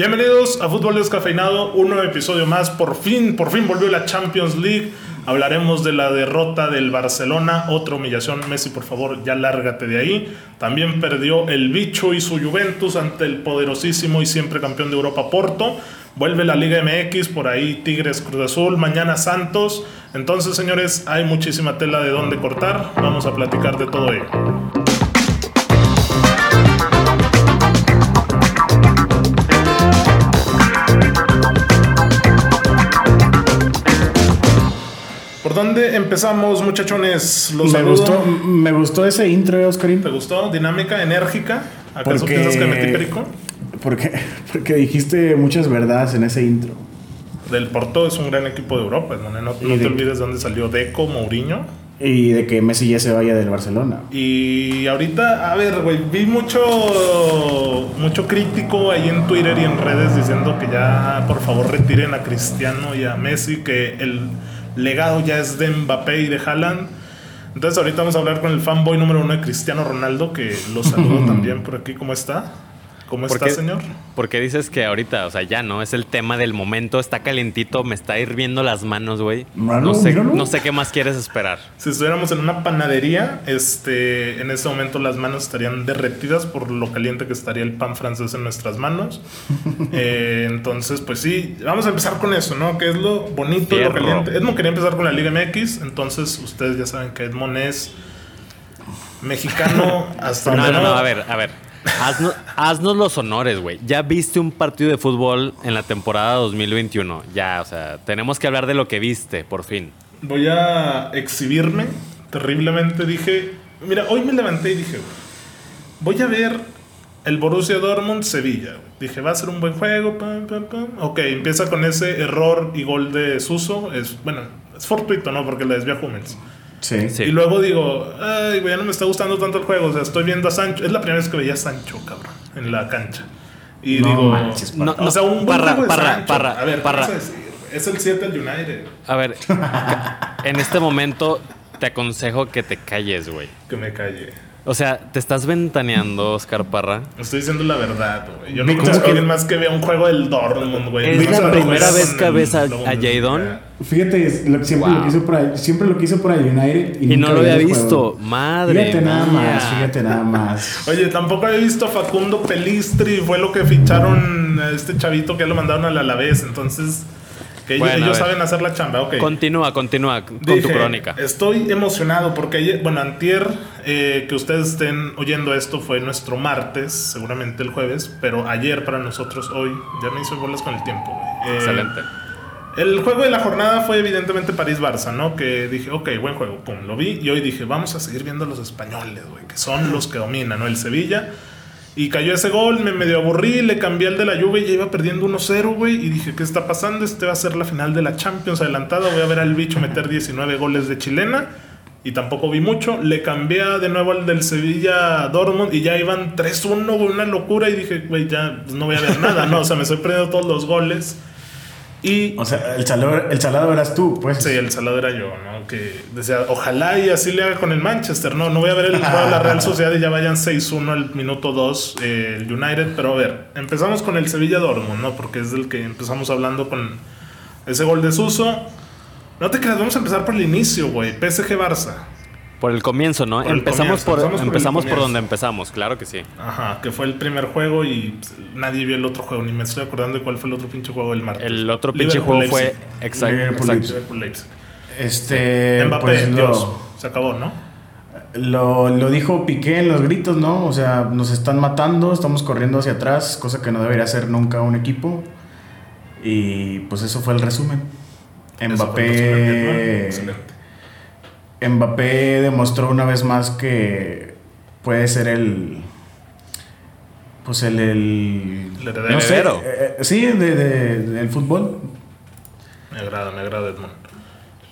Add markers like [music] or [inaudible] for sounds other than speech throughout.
Bienvenidos a Fútbol Descafeinado, un nuevo episodio más. Por fin, por fin volvió la Champions League. Hablaremos de la derrota del Barcelona, otra humillación. Messi, por favor, ya lárgate de ahí. También perdió el bicho y su Juventus ante el poderosísimo y siempre campeón de Europa Porto. Vuelve la Liga MX, por ahí Tigres Cruz Azul, mañana Santos. Entonces, señores, hay muchísima tela de dónde cortar. Vamos a platicar de todo ello. Dónde empezamos, muchachones? Los me gustó, me gustó ese intro, Oscarín. ¿Te gustó? ¿Dinámica? ¿Enérgica? ¿Acaso piensas que metí perico? Porque, porque dijiste muchas verdades en ese intro. Del Porto es un gran equipo de Europa, ¿no? No, te olvides de dónde salió Deco, Mourinho. Y de que Messi ya se vaya del Barcelona. Y ahorita, a ver, güey, vi mucho, mucho crítico ahí en Twitter y en redes diciendo que ya, por favor, retiren a Cristiano y a Messi, que el legado ya es de Mbappé y de Haaland. Entonces ahorita vamos a hablar con el fanboy número uno de Cristiano Ronaldo, que lo saludo [laughs] también por aquí. ¿Cómo está? ¿Cómo está, señor? Porque dices que ahorita, o sea, ya no, es el tema del momento, está calentito, me está hirviendo las manos, güey. No sé, no sé qué más quieres esperar. Si estuviéramos en una panadería, este, en ese momento las manos estarían derretidas por lo caliente que estaría el pan francés en nuestras manos. [laughs] Eh, entonces, pues sí, vamos a empezar con eso, ¿no? Que es lo bonito, lo caliente. Edmond quería empezar con la Liga MX, entonces ustedes ya saben que Edmond es mexicano [laughs] hasta... No, no, no, a ver, a ver. Haznos, los honores, güey. Ya viste un partido de fútbol en la temporada 2021. Ya, o sea, tenemos que hablar de lo que viste, por fin. Voy a exhibirme terriblemente. Dije, mira, hoy me levanté y dije, voy a ver el Borussia Dortmund Sevilla. Dije, va a ser un buen juego. Ok, empieza con ese error y gol de Suso. Es, bueno, es fortuito, ¿no? Porque le desvía Hummels. Sí. Y luego digo, ay, güey, ya no me está gustando tanto el juego. O sea, estoy viendo a Sancho. Es la primera vez que veía a Sancho, cabrón, en la cancha. Y digo, no, o sea, un parra, parra, parra, A ver, parra. Es el 7 del United. A ver, [laughs] en este momento te aconsejo que te calles, güey. Que me calle. O sea, te estás ventaneando, Oscar Parra. Estoy diciendo la verdad, güey. Yo no conozco a alguien más que vea un juego del Dortmund, güey. Es la primera vez que ves a, Jadon. Fíjate, lo, siempre, lo quiso por siempre lo quiso por el United. Y, no lo había visto. Madre Fíjate nada más, fíjate nada más. [laughs] Oye, tampoco había visto a Facundo Pelistri. Fue lo que ficharon a este chavito que lo mandaron al Alavés. Entonces ellos, saben hacer la chamba, ok. Continúa, continúa con tu crónica. Estoy emocionado porque, bueno, antier, eh, que ustedes estén oyendo esto fue nuestro martes, seguramente el jueves, pero ayer para nosotros hoy, ya me hizo bolas con el tiempo. Eh, Excelente. El juego de la jornada fue evidentemente París-Barça, ¿no? Que dije, ok, buen juego, pum, lo vi y hoy dije, vamos a seguir viendo a los españoles, güey, que son los que dominan, ¿no? El Sevilla y cayó ese gol, me medio aburrí, le cambié al de la lluvia y ya iba perdiendo 1-0, güey. Y dije, ¿qué está pasando? Este va a ser la final de la Champions adelantada. Voy a ver al bicho meter 19 goles de chilena. Y tampoco vi mucho. Le cambié de nuevo al del Sevilla Dortmund y ya iban 3-1, una locura. Y dije, güey, ya pues, no voy a ver nada, ¿no? O sea, me estoy perdiendo todos los goles. Y, o sea, el salado, el salado eras tú, pues. Sí, el salado era yo, ¿no? Que decía, ojalá y así le haga con el Manchester. No, no voy a ver el [laughs] juego de la Real Sociedad y ya vayan 6-1 al minuto 2 eh, el United. Pero a ver, empezamos con el Sevilla Dortmund, ¿no? Porque es del que empezamos hablando con ese gol de Suso. No te creas, vamos a empezar por el inicio, güey. PSG Barça. Por el comienzo, ¿no? empezamos, por, empezamos, por, donde empezamos, claro que sí. Ajá, que fue el primer juego y nadie vio el otro juego, ni me estoy acordando de cuál fue el otro pinche juego del martes. El otro pinche juego fue exacto. Este, Mbappé, pues, Dios, se acabó, ¿no? Lo, lo, dijo Piqué en los gritos, ¿no? O sea, nos están matando, estamos corriendo hacia atrás, cosa que no debería hacer nunca un equipo. Y pues eso fue el resumen. Mbappé. Mbappé demostró una vez más que puede ser el. Pues el. el no sé, eh, sí, de, del fútbol. Me agrada, me agrada, Edmond.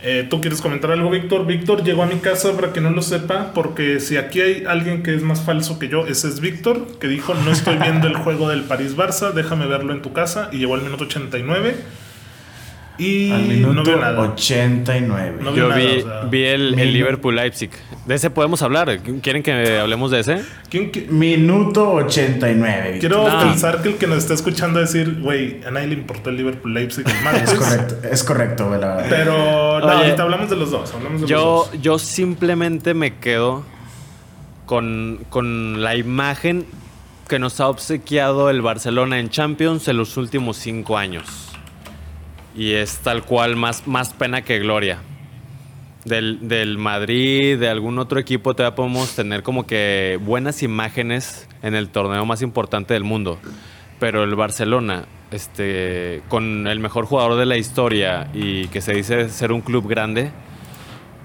Eh, ¿Tú quieres comentar algo, Víctor? Víctor llegó a mi casa para que no lo sepa, porque si aquí hay alguien que es más falso que yo, ese es Víctor, que dijo: No estoy viendo el juego del París-Barça, déjame verlo en tu casa, y llegó al minuto 89. Y Al no minuto veo nada. 89. No vi Yo nada, vi, o sea, vi el, el Liverpool-Leipzig. De ese podemos hablar. ¿Quieren que hablemos de ese? ¿Quién qui- Minuto 89. Víctor. Quiero No. pensar que el que nos está escuchando decir, güey, a nadie le importó el Liverpool Leipzig [laughs] el martes. Es correcto, es correcto, güey, la verdad. Pero no, Oye, ahorita hablamos de los dos. Hablamos de Yo, los dos. yo simplemente me quedo con, con la imagen que nos ha obsequiado el Barcelona en Champions en los últimos cinco años. Y es tal cual más, más pena que gloria. Del, del Madrid, de algún otro equipo, todavía podemos tener como que buenas imágenes en el torneo más importante del mundo. Pero el Barcelona, este, con el mejor jugador de la historia y que se dice ser un club grande,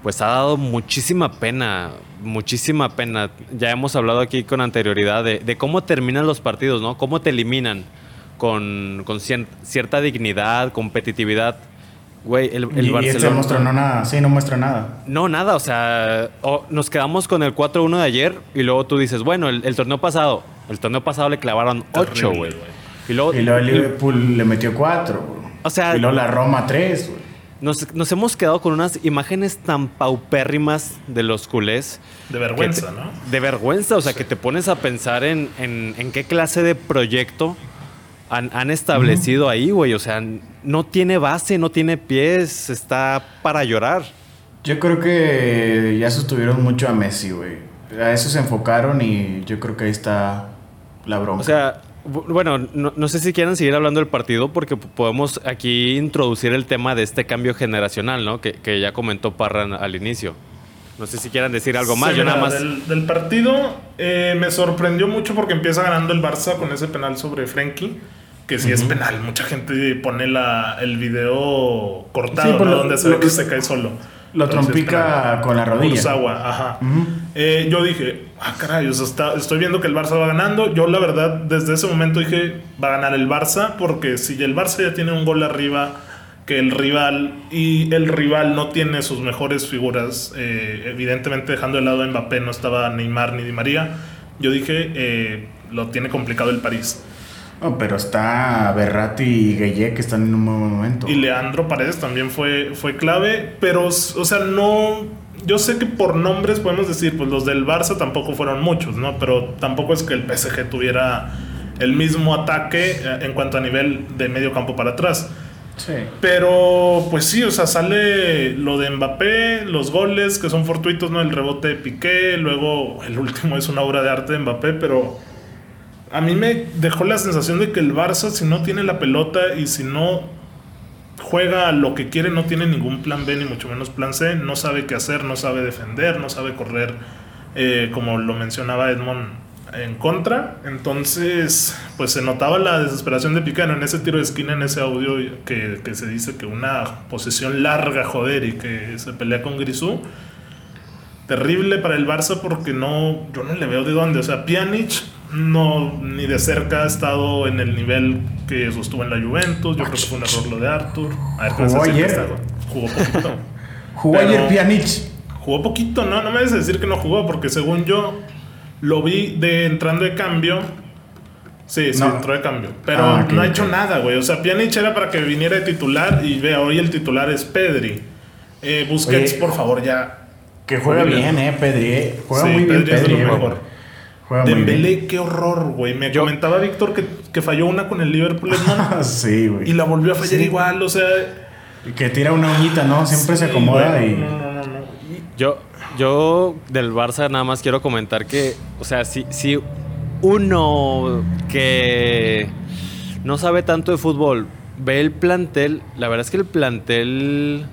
pues ha dado muchísima pena, muchísima pena. Ya hemos hablado aquí con anterioridad de, de cómo terminan los partidos, ¿no? Cómo te eliminan con, con cien- cierta dignidad, competitividad. Güey, el, el y, y este Barcelona... muestra no nada, sí, no muestra nada. No, nada, o sea, o nos quedamos con el 4-1 de ayer y luego tú dices, bueno, el, el torneo pasado, el torneo pasado le clavaron 8, Terrible, güey. güey. Y luego, Y luego el Liverpool le metió 4. O sea- y luego la Roma 3, güey. nos, nos hemos quedado con unas imágenes tan paupérrimas de los culés. De vergüenza, te- ¿no? De vergüenza, o sea, que te pones a pensar en, en- en qué clase de proyecto han, han establecido ahí, güey. O sea, no tiene base, no tiene pies, está para llorar. Yo creo que ya sostuvieron mucho a Messi, güey. A eso se enfocaron y yo creo que ahí está la bronca. O sea, bu- bueno, no, no sé si quieran seguir hablando del partido porque podemos aquí introducir el tema de este cambio generacional, ¿no? Que, que ya comentó Parra al inicio. No sé si quieran decir algo más. Sí, Yo nada más. Del, del partido eh, me sorprendió mucho porque empieza ganando el Barça con ese penal sobre Frenkie. Que sí es penal. Mucha gente pone la, el video cortado, Sí, ¿no? lo- Donde se ve que se cae solo. lo trompica con la rodilla. Kurzawa, ajá. Ujú. Eh, yo dije, ah, caray, o sea, está- estoy viendo que el Barça va ganando. Yo, la verdad, desde ese momento dije, va a ganar el Barça, porque si el Barça ya tiene un gol arriba que el rival y el rival no tiene sus mejores figuras, eh, evidentemente dejando de lado a Mbappé, no estaba Neymar ni Di María, yo dije, eh, lo tiene complicado el París. No, pero está Berratti y Gueye que están en un buen momento. Y Leandro Paredes también fue, fue clave, pero, o sea, no. Yo sé que por nombres podemos decir, pues los del Barça tampoco fueron muchos, ¿no? Pero tampoco es que el PSG tuviera el mismo ataque eh, en cuanto a nivel de medio campo para atrás. Sí. Pero, pues sí, o sea, sale lo de Mbappé, los goles que son fortuitos, ¿no? El rebote de Piqué, luego el último es una obra de arte de Mbappé, pero a mí me dejó la sensación de que el Barça, si no tiene la pelota y si no juega lo que quiere, no tiene ningún plan B ni mucho menos plan C, no sabe qué hacer, no sabe defender, no sabe correr, eh, como lo mencionaba Edmond en contra. Entonces, pues se notaba la desesperación de Picano en ese tiro de esquina, en ese audio que, que se dice que una posesión larga, joder, y que se pelea con Grisú. Terrible para el Barça porque no, yo no le veo de dónde. O sea, Pjanic no ni de cerca ha estado en el nivel que sostuvo en la Juventus. Yo creo que fue un error lo de Arthur. A ver, ¿qué vas a Jugó ayer. Jugó poquito. Jugó Pero- ayer Pjanic. Jugó poquito, ¿no? No me debes decir que no jugó, porque según yo lo vi de entrando de cambio. Sí, sí, No. entró de cambio. Pero Ah, no ha hecho nada, güey. O sea, Pjanic era para que viniera de titular y vea, hoy el titular es Pedri. Eh, Busquets, Oye, por favor, ya. Que juega bien. bien, eh, Pedri. eh. Juega Sí, muy bien Pedri es de Pedri. lo eh, mejor. Juega muy bien. Dembélé, qué horror, güey. Me Yo- comentaba Víctor que, que falló una con el Liverpool [laughs] Edmond, sí, güey. y la volvió a fallar Sí. igual, o sea. Que tira una uñita, ¿no? Siempre se acomoda y. No, no, no, no. Yo, yo del Barça nada más quiero comentar que, o sea, si, si uno que no sabe tanto de fútbol ve el plantel, la verdad es que el plantel,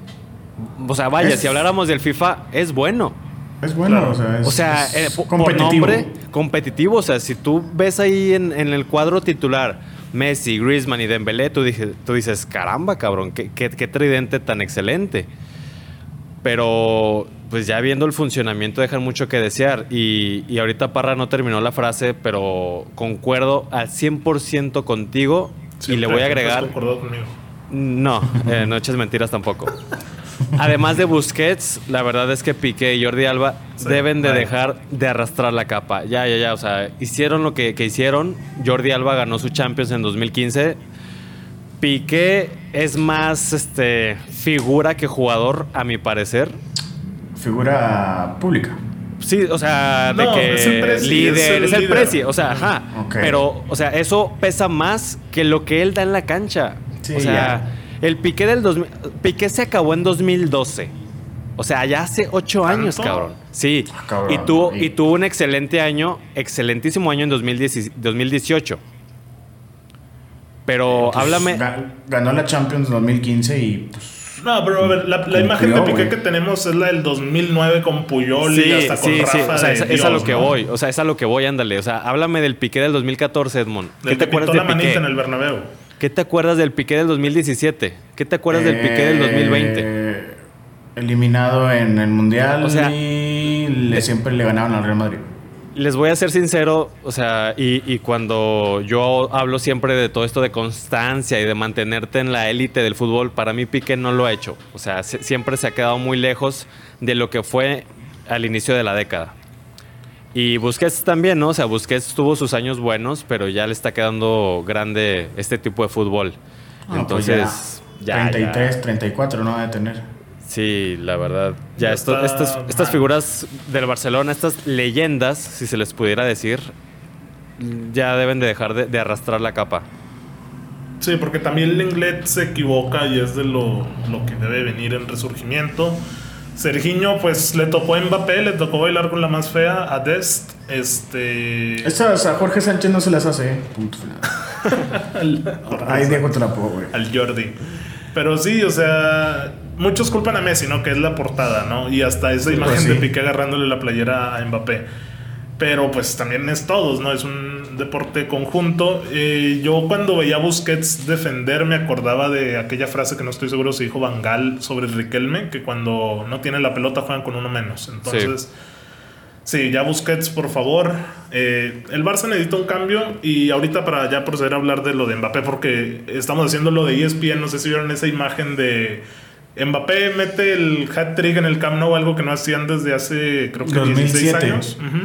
o sea, vaya, Es- si habláramos del FIFA, es bueno. Es bueno, Claro. o sea, es, O sea, es eh, por competitivo. nombre, competitivo. O sea, si tú ves ahí en, en el cuadro titular Messi, Griezmann y Dembélé, tú, dije- tú dices, caramba, cabrón, qué, qué- qué tridente tan excelente. Pero, pues ya viendo el funcionamiento dejan mucho que desear. Y, y ahorita Parra no terminó la frase, pero concuerdo al 100% contigo. y le voy a agregar... concordado conmigo. No, eh, no eches mentiras tampoco. Además de Busquets, la verdad es que Piqué y Jordi Alba Sí, deben de vale. dejar de arrastrar la capa. Ya, ya, ya. O sea, hicieron lo que, que hicieron. Jordi Alba ganó su Champions en 2015. Piqué es más este, figura que jugador, a mi parecer. Figura pública. Sí, o sea, de No, que es el presi, líder, es el presi, o sea, ajá. Ok. Pero, o sea, eso pesa más que lo que él da en la cancha. Sí, o sea. El Piqué del 2000, Piqué se acabó en 2012. O sea, ya hace ocho ¿Tanto? años, cabrón. Sí. Ah, cabrón. Y tuvo, Y- y tuvo un excelente año, excelentísimo año en 2010 2018. Pero Pues, háblame. ga- Ganó la Champions 2015 y pues, No, pero a ver, la, la Cumplió, imagen de Piqué que tenemos es la del 2009 con Puyol y Sí, hasta con sí, sí. Rafa O sea, de es, es a lo que ¿no? voy. O sea, es a lo que voy, ándale. O sea, háblame del Piqué del 2014, Edmond. ¿Qué Del te acuerdas de la manita en el Bernabéu. ¿Qué te acuerdas del Piqué del 2017? ¿Qué te acuerdas del Piqué del 2020? eh, eliminado en el Mundial O sea, y le, siempre le ganaban al Real Madrid. Les voy a ser sincero, o sea, y, y cuando yo hablo siempre de todo esto de constancia y de mantenerte en la élite del fútbol, para mí Piqué no lo ha hecho. O sea, se- siempre se ha quedado muy lejos de lo que fue al inicio de la década. Y Busquets también, ¿no? O sea, Busquets tuvo sus años buenos, pero ya le está quedando grande este tipo de fútbol. Ah, pues Entonces, ya, ya. 33, 34 no va a tener. Sí, la verdad. Ya, Ya esto- estas, estas figuras del Barcelona, estas leyendas, si se les pudiera decir, ya deben de dejar de, de arrastrar la capa. Sí, porque también Lenglet se equivoca y es de lo, lo que debe venir en resurgimiento. Sergiño, pues le tocó a Mbappé, le tocó bailar con la más fea, a Dest. Este. Estas a Jorge Sánchez no se las hace, ¿eh? punto final. [laughs] Ahí dejo te la puedo, güey. al Jordi. Pero sí, o sea, muchos culpan a Messi, ¿no? Que es la portada, ¿no? Y hasta esa Sí, imagen pues de. Piqué agarrándole la playera a Mbappé. Pero pues también es todos, ¿no? Es un deporte conjunto. Eh, yo cuando veía a Busquets defender me acordaba de aquella frase que no estoy seguro si dijo Van Gaal sobre Riquelme, que cuando no tiene la pelota juegan con uno menos. Entonces... Sí, ya Busquets, por favor. Eh, el Barça necesita un cambio y ahorita para ya proceder a hablar de lo de Mbappé, porque estamos haciendo lo de ESPN, no sé si vieron esa imagen de Mbappé mete el hat-trick en el Camp Nou, algo que no hacían desde hace creo que 16 2007. años. Ujú.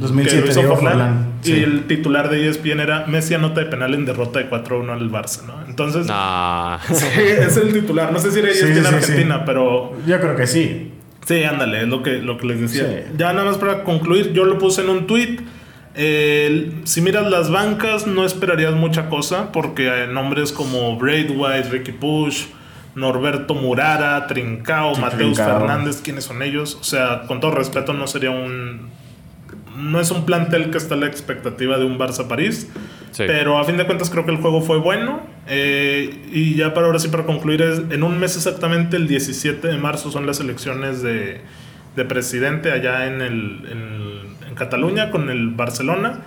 2007 Que lo hizo Forlán. Forlán, Y sí. el titular de ESPN era Messi anota de penal en derrota de 4-1 al Barça, ¿no? Entonces, Nah. [laughs] sí, es el titular. No sé si era Sí, ESPN sí, sí, Argentina, pero Yo creo que sí. Sí, ándale, es lo que, lo que les decía. Sí. Ya nada más para concluir, yo lo puse en un tweet. si miras las bancas, no esperarías mucha cosa, porque hay nombres como Braithwaite, Ricky Push, Norberto Murara, Trincao, Sí, Mateus. Fernández, ¿quiénes son ellos? O sea, con todo respeto, no sería un. No es un plantel que está a la expectativa de un Barça-París. Sí. Pero a fin de cuentas creo que el juego fue bueno. Eh, y ya para ahora sí, para concluir, es, en un mes exactamente, el 17 de marzo, son las elecciones de, de presidente allá en, el, en, en Cataluña con el Barcelona.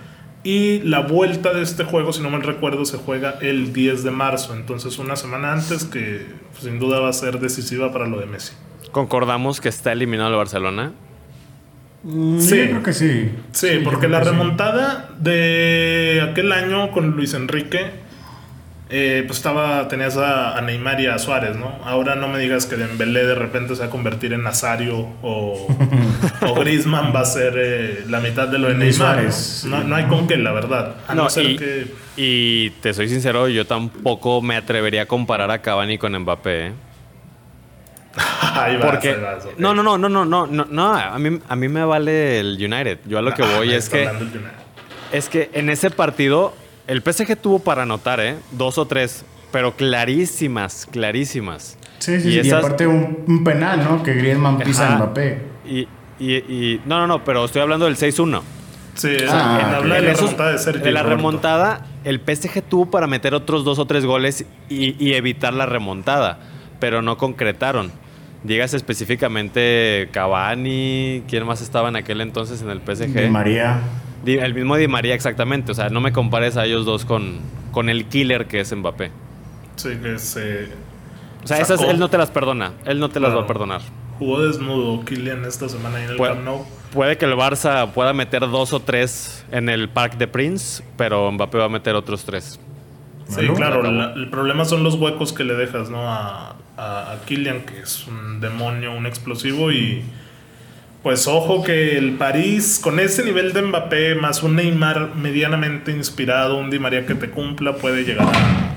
Y la vuelta de este juego, si no mal recuerdo, se juega el 10 de marzo. Entonces una semana antes que pues, sin duda va a ser decisiva para lo de Messi. Concordamos que está eliminado el Barcelona. Sí. Yo creo que sí. Sí, porque la sí. remontada de aquel año con Luis Enrique, eh, pues estaba, tenías a, a Neymar y a Suárez, ¿no? Ahora no me digas que Dembélé de repente se va a convertir en Nazario o, [laughs] o Griezmann va a ser eh, la mitad de lo de Neymar. Suárez, ¿no? No hay con qué, la verdad. A no, No, ser y- que... Y te soy sincero, yo tampoco me atrevería a comparar a Cavani con Mbappé. ¿eh? [laughs] Ahí porque... No, no, no, no, no, no, no, a mí, a mí me vale el United. Yo a lo que ah, voy es que... Es que en ese partido el PSG tuvo para anotar, ¿eh? Dos o tres, pero clarísimas, clarísimas. Sí, sí, y, sí, y aparte un, penal, ¿no? Que Griezmann pisa en Mbappé. Y, y, y, no, no, no, pero estoy hablando del 6-1. Sí, ah, en habla de la remontada de Sergio. La remontada, el PSG tuvo para meter otros dos o tres goles y evitar la remontada, pero no concretaron. Digas específicamente Cavani, ¿quién más estaba en aquel entonces en el PSG? De María. Di- el mismo Di María, exactamente. O sea, no me compares a ellos dos con, con el killer que es Mbappé. Sí, que se O sea, esas él no te las perdona. Él no te las va a perdonar. jugó desnudo Kylian esta semana en el Camp Nou. puede que el Barça pueda meter dos o tres en el Parc de Prince, pero Mbappé va a meter otros tres. Sí, claro, la- el problema son los huecos que le dejas, ¿no? A, a, a Kylian, que es un demonio, un explosivo y... Pues ojo que el París, con ese nivel de Mbappé, más un Neymar medianamente inspirado, un Di María que te cumpla, puede llegar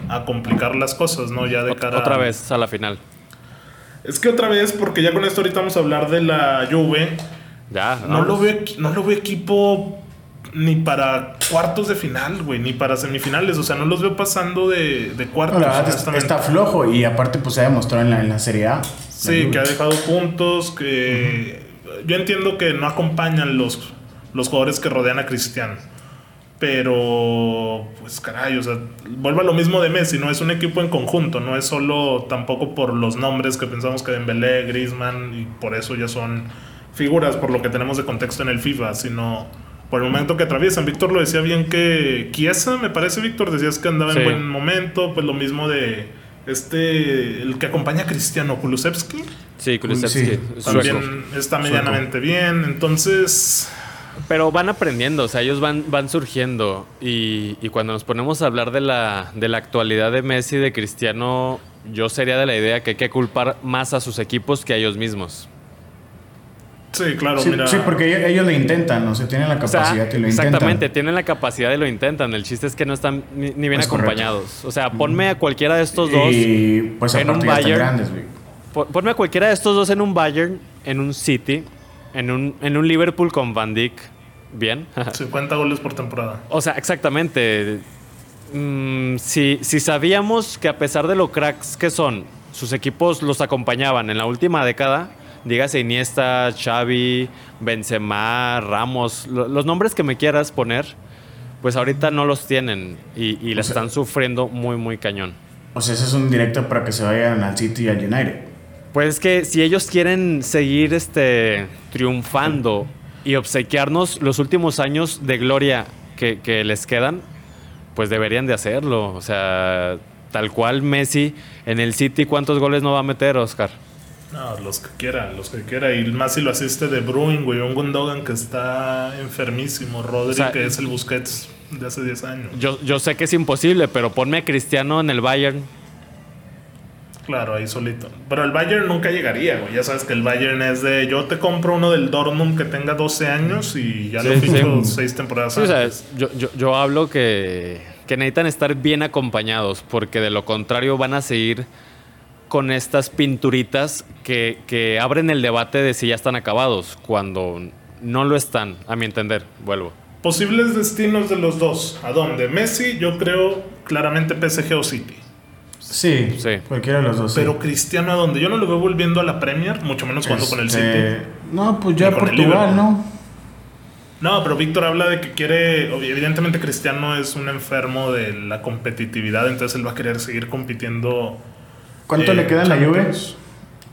a, a complicar las cosas, ¿no? Ya de cara Otra vez a la final. Es que otra vez, porque ya con esto ahorita vamos a hablar de la Juve. Ya. No vamos. lo veo, no lo veo equipo ni para cuartos de final, güey, ni para semifinales. O sea, no los veo pasando de, de cuartos. La verdad está flojo y aparte pues se ha demostrado en la, en la Serie A. Sí, que ha dejado puntos, que yo entiendo que no acompañan los, los jugadores que rodean a Cristiano. Pero, pues caray, o sea, vuelve a lo mismo de Messi, no es un equipo en conjunto, no es solo tampoco por los nombres que pensamos que Dembélé, Griezmann y por eso ya son figuras por lo que tenemos de contexto en el FIFA, sino por el momento que atraviesan. Víctor lo decía bien que Chiesa, me parece Víctor, decías que andaba Sí. en buen momento, pues lo mismo de este el que acompaña a Cristiano Kulusevski Sí, Kulusevski, Sí, sueco. también está medianamente bien. Entonces, Pero van aprendiendo, o sea, ellos van, van surgiendo. Y, y cuando nos ponemos a hablar de la, de la actualidad de Messi y de Cristiano, yo sería de la idea que hay que culpar más a sus equipos que a ellos mismos. Sí, claro, Sí, mira. sí, porque ellos, ellos lo intentan, o sea, tienen la O sea, capacidad y lo intentan. exactamente, tienen la capacidad y lo intentan. El chiste es que no están ni, ni bien Es correcto. acompañados. O sea, ponme a cualquiera de estos dos. Y pues en un Bayern. grandes, güey. pon- Ponme a cualquiera de estos dos en un Bayern, en un City, en un, en un Liverpool con Van Dijk. Bien. [laughs] 50 goles por temporada. O sea, exactamente. Mm, si, si sabíamos que a pesar de lo cracks que son, sus equipos los acompañaban en la última década, dígase Iniesta, Xavi, Benzema, Ramos, lo- los nombres que me quieras poner, pues ahorita no los tienen y, y la sea- están sufriendo muy, muy cañón. O sea, ese es un directo para que se vayan al City y al United. Pues es que si ellos quieren seguir este, triunfando y obsequiarnos los últimos años de gloria que, que les quedan, pues deberían de hacerlo. O sea, tal cual Messi en el City, ¿cuántos goles no va a meter, Oscar? No, los que quiera, los que quiera. Y más si lo asiste de Bruin, güey. Un Gundogan que está enfermísimo. Rodri, O sea, que es el Busquets de hace 10 años. Yo, yo sé que es imposible, pero ponme a Cristiano en el Bayern. Claro, ahí solito. Pero el Bayern nunca llegaría, güey. Ya sabes que el Bayern es de. Yo te compro uno del Dortmund que tenga 12 años y ya Sí, lo sí. ficho 6 temporadas Sí, o sea, antes. yo, yo, yo hablo que, que necesitan estar bien acompañados, porque de lo contrario van a seguir con estas pinturitas que, que abren el debate de si ya están acabados, cuando no lo están, a mi entender. Vuelvo. Posibles destinos de los dos. ¿A dónde? Messi, yo creo claramente PSG o City. Sí, Sí. cualquiera de los dos. sí. Pero Cristiano, ¿a dónde? Yo no lo veo volviendo a la Premier, mucho menos cuando con el Este, City. No, pues ya Portugal. ¿no? No, pero Víctor habla de que quiere. Evidentemente, Cristiano es un enfermo de la competitividad, entonces él va a querer seguir compitiendo. ¿Cuánto eh, le queda en la Juve?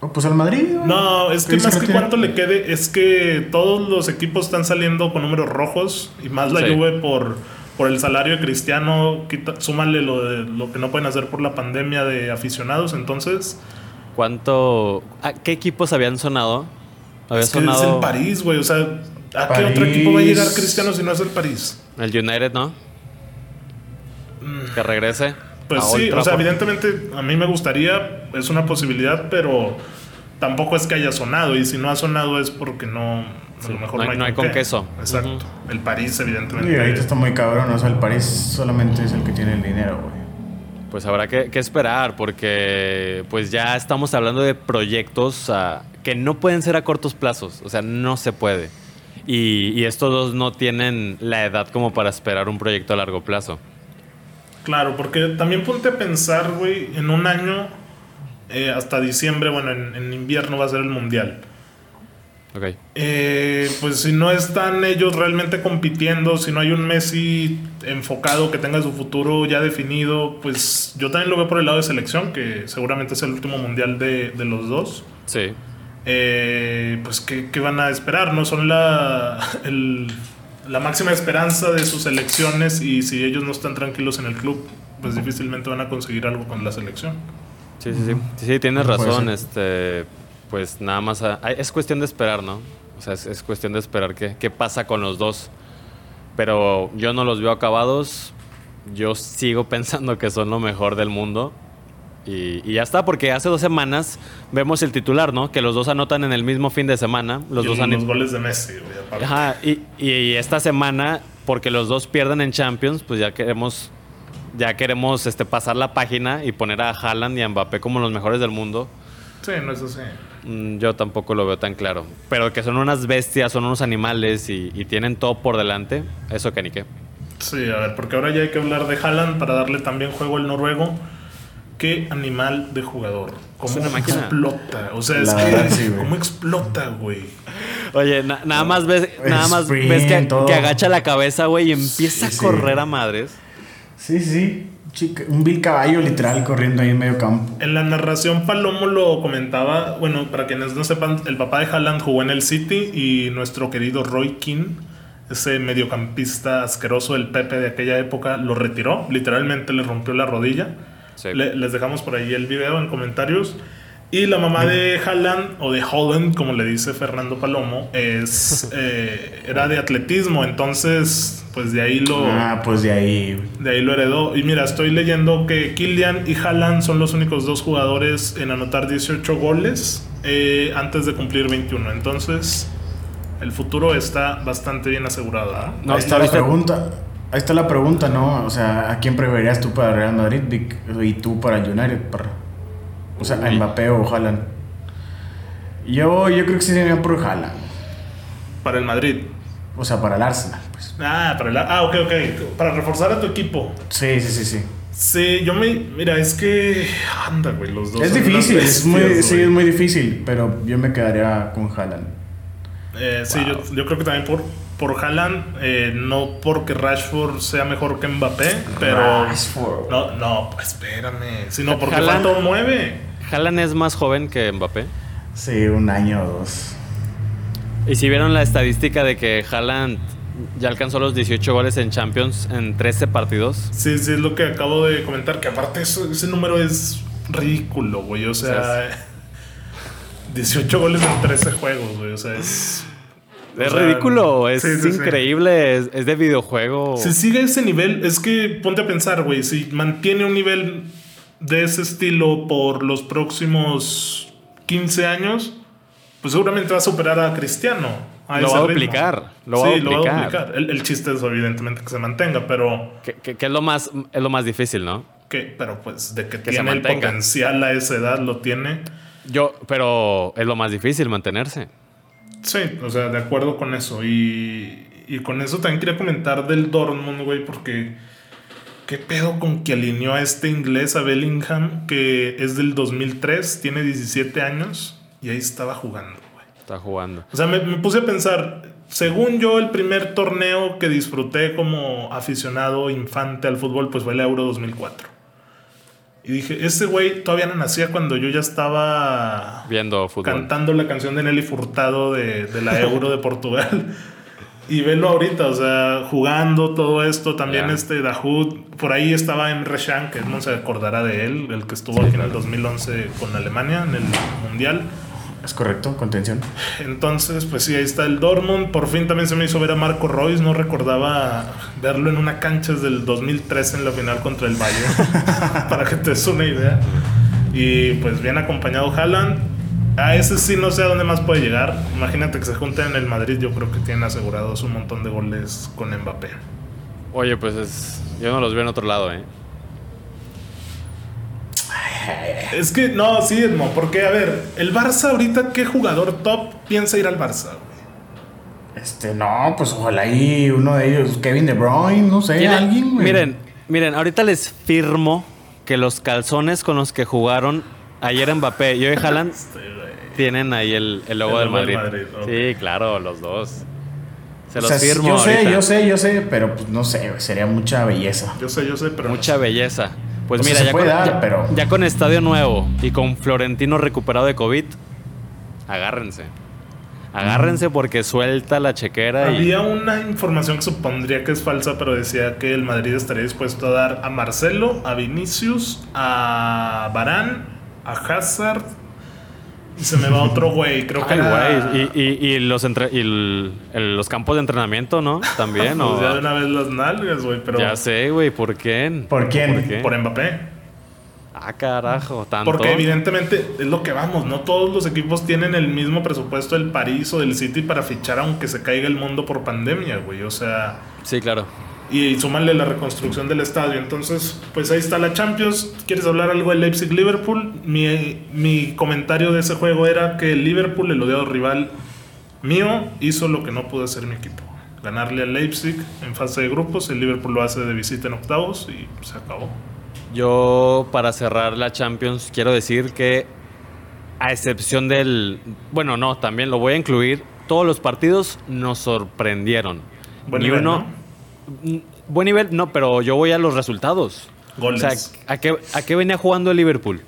Oh, Pues al Madrid. No, es ¿Qué que más que cuánto le quede, es que todos los equipos están saliendo con números rojos y más la Sí. Juve por, por el salario de Cristiano, quita, súmale lo, de, lo que no pueden hacer por la pandemia de aficionados, entonces ¿Cuánto. ¿A qué equipos habían sonado? Había es que es sonado el París, güey, o sea, ¿a qué París. otro equipo va a llegar Cristiano si no es el París? el United, ¿no? Que regrese. Pues sí, o sea, evidentemente a mí me gustaría, es una posibilidad, pero tampoco es que haya sonado. Y si no ha sonado es porque no, a lo mejor no hay- no hay con qué. queso. Exacto. El París, Y evidentemente. ahorita está muy cabrón, o sea, el París solamente es el que tiene el dinero, güey. Pues habrá que, que esperar porque pues ya estamos hablando de proyectos ah, que no pueden ser a cortos plazos, o sea, no se puede. Y, y estos dos no tienen la edad como para esperar un proyecto a largo plazo. Claro, porque también ponte a pensar, güey, en un año, eh, hasta diciembre, bueno, en, en invierno va a ser el Mundial. Ok. Eh, pues si no están ellos realmente compitiendo, si no hay un Messi enfocado que tenga su futuro ya definido, pues yo también lo veo por el lado de selección, que seguramente es el último mundial de, de los dos. Sí. Eh, pues ¿qué, qué van a esperar? No son la, [laughs] el- la máxima esperanza de sus selecciones y si ellos no están tranquilos en el club, pues difícilmente van a conseguir algo con la selección. Sí, sí, sí. Sí, sí, tienes razón. Este, pues nada más. ah, es cuestión de esperar, ¿no? O sea, es, es cuestión de esperar qué, qué pasa con los dos. Pero yo no los veo acabados. Yo sigo [laughs] pensando que son lo mejor del mundo. Y, y ya está, porque hace dos semanas vemos el titular, ¿no? Que los dos anotan en el mismo fin de semana. Los Y dos los han goles de Messi, güey. Ajá, y, y esta semana, porque los dos pierden en Champions, pues ya queremos ya queremos este, pasar la página y poner a Haaland y a Mbappé como los mejores del mundo. Sí, no es así. Mm, Yo tampoco lo veo tan claro. Pero que son unas bestias, son unos animales y, y tienen todo por delante, eso que ni qué. Sí, a ver, porque ahora ya hay que hablar de Haaland para darle también juego al noruego. Qué animal de jugador. Cómo Es una máquina. explota. O sea, es que. verdad, sí, güey. cómo explota, güey. Oye, na- nada más ves, nada más sprint, ves que, agacha la cabeza, güey, y empieza Sí, a sí. correr a madres. Sí, sí. Chica- un vil caballo literal corriendo ahí en medio campo. En la narración Palomo lo comentaba, bueno, para quienes no sepan, el papá de Haaland jugó en el City y nuestro querido Roy Keane, ese mediocampista asqueroso del Pepe de aquella época, lo retiró, literalmente le rompió la rodilla. Sí. Le- les dejamos por ahí el video en comentarios. Y la mamá de Haaland, o de Holland, como le dice Fernando Palomo, es, [laughs] eh, era de atletismo, entonces, pues de ahí lo... Ah, pues de ahí. De ahí lo heredó. Y mira, estoy leyendo que Kylian y Haaland son los únicos dos jugadores en anotar 18 goles eh, antes de cumplir 21. Entonces, el futuro está bastante bien asegurado. ¿no? No, ahí está ¿no la pregunta. Ahí está la pregunta, ¿no? O sea, ¿a quién preferirías tú para Real Madrid Vic? y tú para United? Para... O sea, a. Mbappé o Haaland. Yo, yo creo que sí sería por Haaland. Para el Madrid. O sea, para el Arsenal, pues. Ah, para el, ah, ok, ok. Para reforzar a tu equipo. Sí, sí, sí, sí. Sí, yo me. Mira, es que. Anda, güey, los dos. Es difícil, es muy, sí, es muy difícil, pero yo me quedaría con Haaland. Eh, sí, yo, yo creo que también por, por Haaland, eh, no porque Rashford sea mejor que Mbappé, pero. Rashford. No, no, espérame. Sino porque Haaland- falta un 9. Haaland es más joven que Mbappé. Sí, un año o dos. Y si vieron la estadística de que Haaland ya alcanzó los 18 goles en Champions en 13 partidos. Sí, sí, es lo que acabo de comentar, que aparte eso- ese número es ridículo, güey. O sea, 18 goles en 13 juegos, güey. O sea, es. O Es sea, ridículo, es sí, sí, sí. increíble, Es, es de videojuego. Si sigue ese nivel, es que ponte a pensar, güey, si mantiene un nivel de ese estilo por los próximos 15 años, pues seguramente va a superar a Cristiano. Lo va a duplicar, lo va a sí, lo va a duplicar. duplicar. El, el chiste es evidentemente que se mantenga, pero Que, que- que es, lo más, es lo más difícil, ¿no? que, pero pues de que, Que tiene el potencial a esa edad, lo tiene. Yo, pero es lo más difícil mantenerse. Sí, o sea, de acuerdo con eso. Y, y con eso también quería comentar del Dortmund, güey, porque qué pedo con que alineó a este inglés, a Bellingham, que es del 2003, tiene 17 años y ahí estaba jugando, güey. Está jugando. O sea, me, me puse a pensar, según yo, el primer torneo que disfruté como aficionado infante al fútbol, pues fue el Euro 2004. Y dije, ese güey todavía no nacía cuando yo ya estaba Viendo fútbol. cantando la canción de Nelly Furtado de, de la Euro de Portugal. Y velo ahorita, o sea, jugando todo esto, también este Dahoud, por ahí estaba Emre Can, que no se acordará de él, el que estuvo aquí en el 2011 con Alemania en el Mundial. ¿Es correcto? Contención. Entonces, pues sí, ahí está el Dortmund. Por fin también se me hizo ver a Marco Royce. No recordaba verlo en una cancha desde el 2003 en la final contra el Bayern. [laughs] para que te des una idea. Y pues bien acompañado Haaland. A ese sí no sé a dónde más puede llegar. Imagínate que se junten en el Madrid. Yo creo que tienen asegurados un montón de goles con Mbappé. Oye, pues es, yo no los veo en otro lado, ¿eh? [laughs] Es que no, sí, Edmo. Porque, a ver, el Barça ahorita, ¿qué jugador top piensa ir al Barça? güey? Este, no, pues ojalá y uno de ellos, Kevin De Bruyne, no sé, Miren, alguien, güey. miren, miren, ahorita les firmo que los calzones con los que jugaron ayer Mbappé y hoy Haaland [laughs] Este, tienen ahí el, el logo El del Madrid. Sí, claro, los dos. Se O los sea, firmo yo sé, ahorita. yo sé, yo sé, pero pues no sé, sería mucha belleza. Yo sé, yo sé, pero. no Mucha sé. belleza. Pues O sea, mira, se ya, puede con, dar, ya- pero- ya con estadio nuevo y con Florentino recuperado de COVID, agárrense. Agárrense porque suelta la chequera y Había una información que supondría que es falsa, pero decía que el Madrid estaría dispuesto a dar a Marcelo, a Vinicius, a Barán, a Hazard. Y se me va otro güey, creo que Ay, era- güey. Y, y- y los, entre- y el- el- los campos de entrenamiento, ¿no? También, [laughs] Pues ¿no? ya de una vez las nalgas, güey, pero Ya sé, güey, ¿por qué? ¿Por quién? ¿Por qué? por Mbappé. Ah, carajo, tanto. Porque evidentemente es lo que vamos, no todos los equipos tienen el mismo presupuesto del París o del City para fichar aunque se caiga el mundo por pandemia, güey. O sea, Sí, claro. Y sumarle la reconstrucción del estadio. Entonces, pues ahí está la Champions. ¿Quieres hablar algo de Leipzig-Liverpool? Mi, mi comentario de ese juego era que el Liverpool, el odiado rival mío, hizo lo que no pudo hacer mi equipo. Ganarle al Leipzig en fase de grupos, el Liverpool lo hace de visita en octavos y se acabó. Yo, para cerrar la Champions, quiero decir que, a excepción del. Bueno, no, también lo voy a incluir. Todos los partidos nos sorprendieron. Buen Ni uno. ¿no? Mm, Buen nivel, no, pero yo voy a los resultados. Goles. O sea, ¿a qué, ¿a qué venía jugando el Liverpool?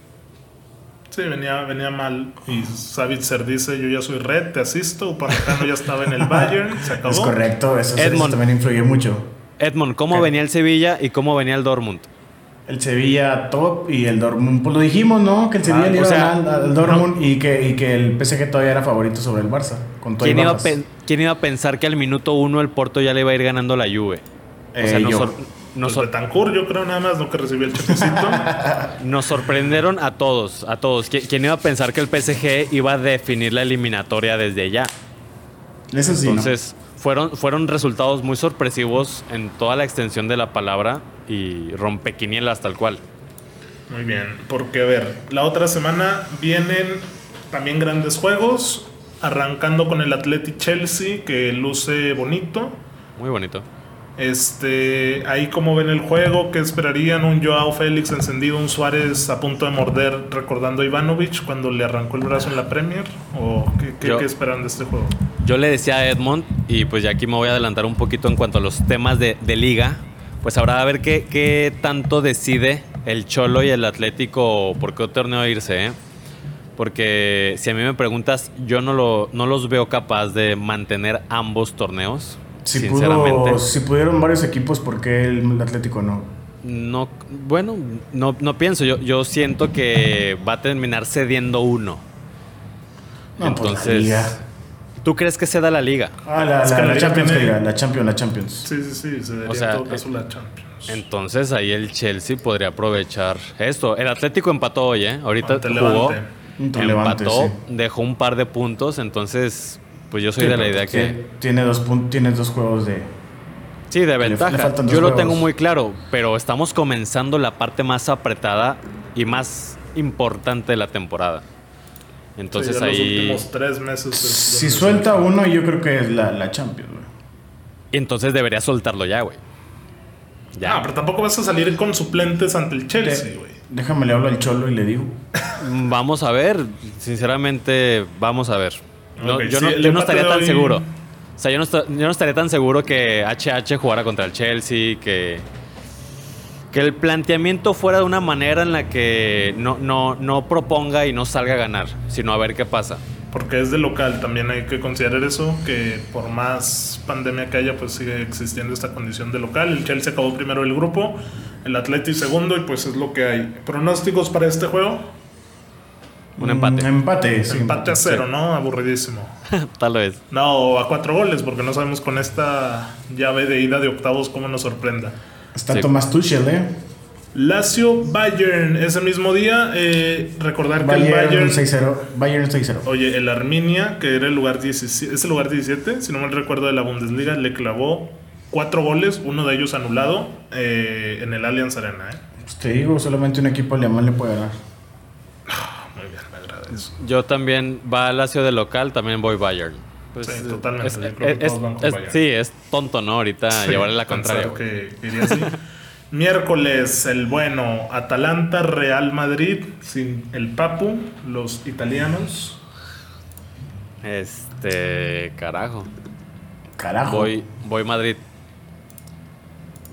Sí, venía, venía mal. Y Savitzer dice, yo ya soy red, te asisto. Upamecano ya estaba en el Bayern, se acabó. Es correcto, eso, eso Edmond. también influye mucho. Edmond, ¿cómo venía el Sevilla y cómo venía el Dortmund? El Sevilla top y el Dortmund, pues lo dijimos, ¿no? Que el Sevilla Ah, le o iba sea, a ganar al Dortmund y, que, y que el PSG todavía era favorito sobre el Barça. Con todo ¿Quién iba, a quién iba a pensar que al minuto uno el Porto ya le iba a ir ganando la Juve? O sea, Eh, nos, yo. sor- nos Pues sor- yo creo nada más, no que recibió el chequecito. [laughs] nos sorprendieron a todos, a todos. ¿Qui- ¿Quién iba a pensar que el PSG iba a definir la eliminatoria desde ya? Eso sí, ¿no? Fueron, fueron resultados muy sorpresivos en toda la extensión de la palabra y rompequinielas tal cual. Muy bien, porque a ver, la otra semana vienen también grandes juegos, arrancando con el Athletic Chelsea, que luce bonito. Muy bonito. Este, ahí como ven el juego, ¿qué esperarían? Un Joao Félix encendido, un Suárez a punto de morder, recordando a Ivanovic cuando le arrancó el brazo en la Premier. ¿O qué, qué- Yo- qué esperan de este juego? Yo le decía a Edmond, y pues ya aquí me voy a adelantar un poquito en cuanto a los temas de, de liga, pues habrá a ver qué, qué tanto decide el Cholo y el Atlético por qué torneo irse, ¿eh? Porque si a mí me preguntas, yo no, lo, no los veo capaz de mantener ambos torneos, si, sinceramente. pudo, si pudieron varios equipos, ¿por qué el Atlético no? No, bueno, no, no pienso, yo, yo siento que va a terminar cediendo uno. No, pues la Entonces, Liga. ¿tú crees que ceda la liga? Ah, la, la- Champions, tiene- Liga, la Champions, la Champions. Sí, sí, sí, se daría O sea, en todo caso la Champions. Entonces ahí el Chelsea podría aprovechar esto. El Atlético empató hoy, ¿eh? Ahorita Ante jugó, Levante. Ante Levante, empató, sí. dejó un par de puntos, entonces pues yo soy Sí, de la idea que sí, Tiene dos, tiene dos juegos de... sí, de ventaja. yo lo juegos. tengo muy claro, pero estamos comenzando la parte más apretada y más importante de la temporada. Entonces Sí, ya los ahí últimos tres meses. es Si suelta uno, yo creo que es la, la Champions, güey. entonces debería soltarlo ya, güey. Ya. Ah, pero tampoco vas a salir con suplentes ante el Chelsea, güey. Déjame le hablo al Cholo y le digo. Vamos a ver, sinceramente, vamos a ver. No, yo, sí, no, yo estaría tan hoy- seguro. O sea, yo no, yo no estaría tan seguro que HH jugara contra el Chelsea, que, que el planteamiento fuera de una manera en la que no, no, no proponga y no salga a ganar, sino a ver qué pasa. Porque es de local, también hay que considerar eso, que por más pandemia que haya, pues sigue existiendo esta condición de local. El Chelsea acabó primero el grupo, el Atleti segundo y pues es lo que hay. ¿Pronósticos para este juego? Un empate. Mm, empate, sí. Empate a cero, ¿no? Aburridísimo. [laughs] Tal vez. No, a cuatro goles, porque no sabemos con esta llave de ida de octavos cómo nos sorprenda. Está Sí. Tomás Tuchel, ¿eh? Lazio Bayern, ese mismo día, eh, recordar que el Bayern Bayern 6-0. Bayern 6-0. Oye, el Arminia, que era el lugar 17, es el lugar 17, si no mal recuerdo de la Bundesliga, le clavó cuatro goles, uno de ellos anulado eh, en el Allianz Arena. ¿eh? Pues te digo, solamente un equipo alemán le puede ganar. Muy bien, me agrada eso. Yo también va a Lazio de local, también voy Bayern. Pues, Sí, totalmente, es- yo creo que es- todos van con es- Bayern. sí, es tonto, ¿no? Ahorita Sí, llevarle la contraria. güey. que iría así. [laughs] Miércoles, el bueno, Atalanta, Real Madrid, sin el Papu, los italianos. Este, carajo. Carajo. Voy, voy Madrid.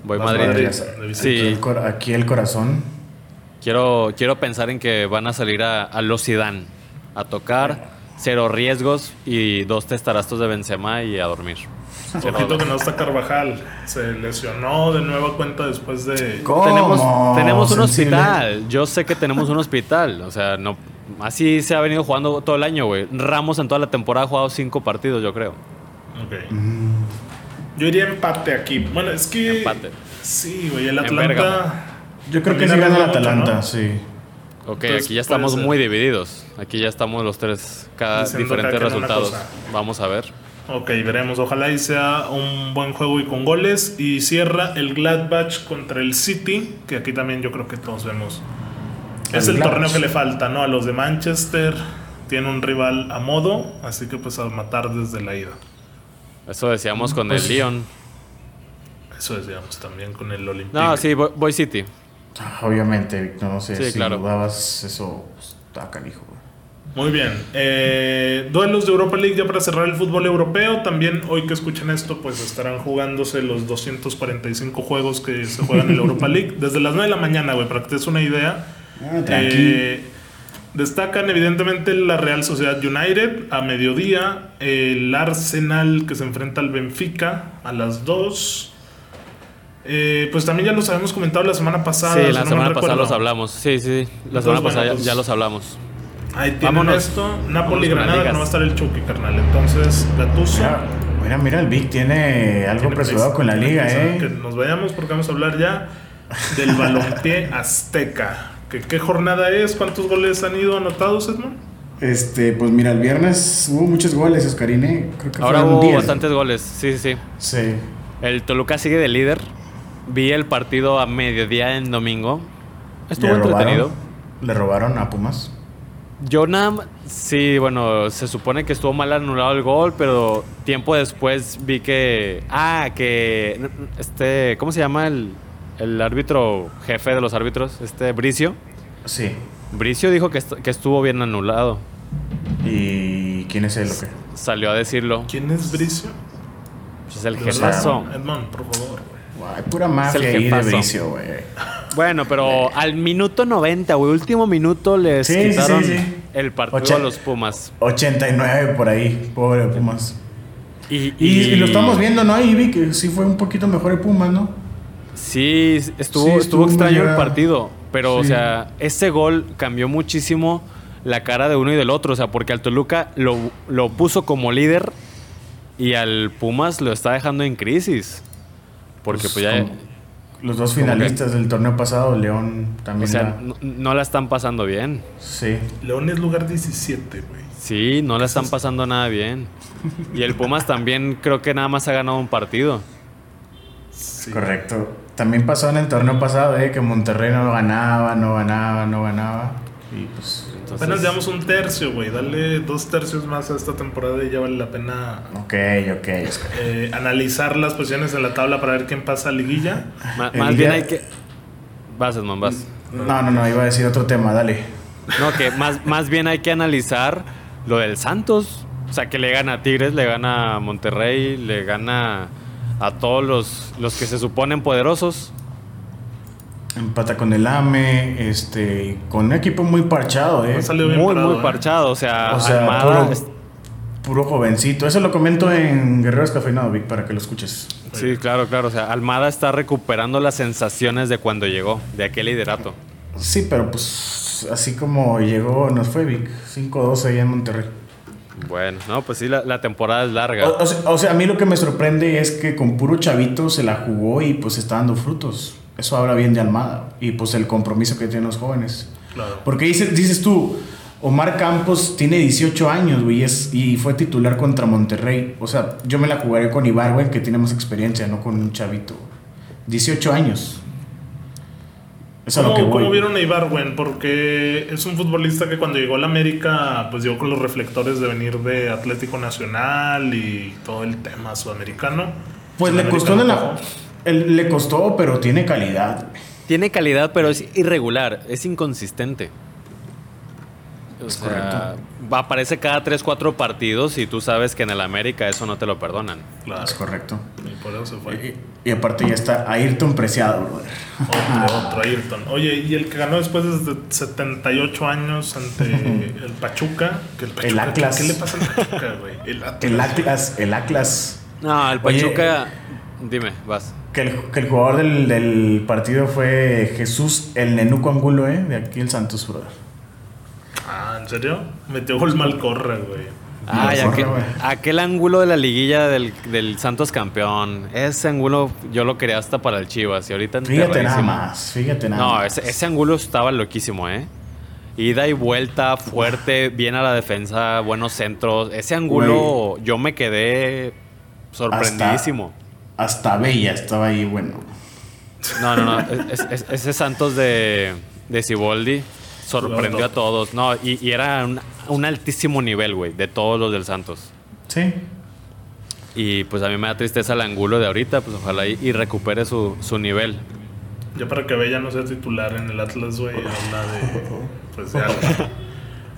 Voy Madrid. Madrid. Sí. Aquí el corazón. Quiero, quiero pensar en que van a salir a, a los Zidane a tocar, cero riesgos y dos testarastos de Benzema y a dormir. Ojito que no está Carvajal. Se lesionó de nueva cuenta después de. ¿Cómo? Tenemos, tenemos un hospital. Yo sé que tenemos un hospital. O sea, no. Así se ha venido jugando todo el año, güey. Ramos en toda la temporada ha jugado cinco partidos, yo creo. Ok. Yo iría empate aquí. Bueno, es que. Empate. Sí, güey, el Atlanta. Yo creo que sí gana el Atalanta, ¿no? sí. Ok, Entonces, aquí ya estamos muy divididos. Aquí ya estamos los tres, cada Diciendo diferentes resultados. Vamos a ver. Ok, veremos. Ojalá y sea un buen juego y con goles. Y cierra el Gladbach contra el City, que aquí también yo creo que todos vemos. Es El Gladbach. torneo que le falta, ¿no? A los de Manchester. Tiene un rival a modo, así que pues a matar desde la ida. Eso decíamos con Pues- el Lyon. Eso decíamos también con el Olympique. No, sí, Boy City. Obviamente, Víctor, no sé Sí, si claro. dudabas eso, está canijo. Muy bien. Eh, duelos de Europa League ya para cerrar el fútbol europeo. También hoy que escuchen esto, pues estarán jugándose los 245 juegos que se juegan en la Europa [laughs] League. Desde las 9 de la mañana, güey, para que te des una idea. Ah. Eh, destacan evidentemente la Real Sociedad United a mediodía. El Arsenal que se enfrenta al Benfica a las 2. Eh, pues también ya los habíamos comentado la semana pasada. Sí, la no semana pasada los hablamos. Sí, sí. La Entonces, semana bueno, pasada ya- pues- ya los hablamos. Ahí tienen Vámonos. esto. Vámonos Napoli con las Granada, que no va a estar el Chucky, carnal. Entonces, Gattuso. Mira, mira, mira, el Vic tiene algo tiene prisa, con la liga. ¿eh? Que nos vayamos porque vamos a hablar ya del balompié [laughs] azteca. ¿Qué, ¿Qué jornada es? ¿Cuántos goles han ido anotados, Edmond? Este, pues mira, el viernes hubo muchos goles, Oscarín, ¿eh? Creo que Ahora hubo 10. bastantes goles. Sí, sí, sí. Sí. El Toluca sigue de líder. Vi el partido a mediodía en domingo. Estuvo Le robaron- entretenido. Le robaron a Pumas. Yo nada Sí, bueno, se supone que estuvo mal anulado el gol, pero tiempo después vi que. Ah, que. Este. ¿Cómo se llama el, el árbitro jefe de los árbitros? Este, Bricio. Sí. Bricio dijo que, est- que estuvo bien anulado. ¿Y quién es él o qué? Salió a decirlo. ¿Quién es Bricio? Pues es el jefazo. Edmond, por favor, güey. Ay, pura mafia el ahí de. Bricio, güey. Bueno, pero al minuto 90, güey, último minuto les Sí, quitaron sí, sí. el partido Ocha- a los Pumas. 89 por ahí, pobre Pumas. Y, Y, y lo estamos viendo, ¿no? Y vi que sí fue un poquito mejor el Pumas, ¿no? Sí, estuvo, Sí, estuvo, estuvo extraño el partido. Pero, o sea, ese gol cambió muchísimo la cara de uno y del otro. O sea, porque al Toluca lo, lo puso como líder y al Pumas lo está dejando en crisis. Porque pues, ya... como Los dos que- finalistas del torneo pasado, León O también. sea, la- no, no la están pasando bien. Sí. León es lugar 17, güey. Sí, no la están pasando nada bien. Y el Pumas también creo que nada más ha ganado un partido. Sí. Correcto. También pasó en el torneo pasado, ¿eh? Que Monterrey no ganaba, no ganaba, no ganaba. Y pues. Entonces, Apenas llevamos un tercio, güey. Dale dos tercios más a esta temporada y ya vale la pena Ok, ok. Eh, analizar las posiciones en la tabla para ver quién pasa a liguilla. ma- más bien hay que... Vas, Edmond, vas. No, no, no, iba a decir otro tema, dale. No, que más, más bien hay que analizar lo del Santos. O sea, que le gana a Tigres, le gana a Monterrey, le gana a todos los, los que se suponen poderosos. Empata con el AME, este, con un equipo muy parchado, ¿eh? Ha salido bien Muy, parado, muy ¿eh? parchado. O sea, O sea, Almada puro, es- puro jovencito. Eso lo comento en Guerreros Cafeinado, Vic, para que lo escuches. Sí, claro, claro. O sea, Almada está recuperando las sensaciones de cuando llegó, de aquel liderato. Sí, pero pues así como llegó, nos fue Vic. 5-2 allá en Monterrey. Bueno, no, pues sí, la, la temporada es larga. O, o sea, o sea, a mí lo que me sorprende es que con puro chavito se la jugó y pues está dando frutos. Eso habla bien de Almada. Y pues el compromiso que tienen los jóvenes. Claro. Porque dices, dices tú, Omar Campos tiene 18 años, güey, y fue titular contra Monterrey. O sea, yo me la jugaré con Ibar, güey, que tiene más experiencia, no con un chavito. 18 años. Es a lo que ¿Cómo, voy. cómo vieron a Ibarwen? Porque es un futbolista que cuando llegó a la América, pues llegó con los reflectores de venir de Atlético Nacional y todo el tema sudamericano. Pues le costó, de la-. El- le costó, pero tiene calidad. Tiene calidad, pero es irregular, es inconsistente. O Es sea, correcto. va, aparece cada 3, 4 partidos y tú sabes que en el América eso no te lo perdonan. Claro. Es correcto. Y por eso se fue. Y, y aparte ya está Ayrton preciado, brother. Otro, [laughs] otro Ayrton. Oye, y el que ganó después de 78 años ante [laughs] el Pachuca. Que el, Pachuca El Atlas. ¿Qué le pasa al Pachuca, güey? El Atlas. El Atlas, el Atlas. No, el Oye, Pachuca... Dime, vas. Que el, que el jugador del, del partido fue Jesús el Nenuco Angulo, ¿eh? De aquí el Santos, brother. Ah, ¿en serio? Metió gol mal corre, güey. Ay, Mejor, aquel, ángulo de la liguilla del, del Santos campeón. Ese ángulo yo lo quería hasta para el Chivas y ahorita Fíjate nada más, fíjate nada No, más. ese, ese ángulo estaba loquísimo, ¿eh? ida y vuelta, fuerte, bien a la defensa, buenos centros. Ese ángulo yo me quedé sorprendidísimo. Hasta, Bella estaba ahí, bueno. No, no, no. es- es- ese Santos de, de Ciboldi sorprendió a todos. No, y, y era un, un altísimo nivel, güey, de todos los del Santos. Sí. Y pues a mí me da tristeza el ángulo de ahorita, pues ojalá y, y recupere su, su nivel. Ya para que Bella no sea titular en el Atlas, güey, habla de. Pues algo. [laughs]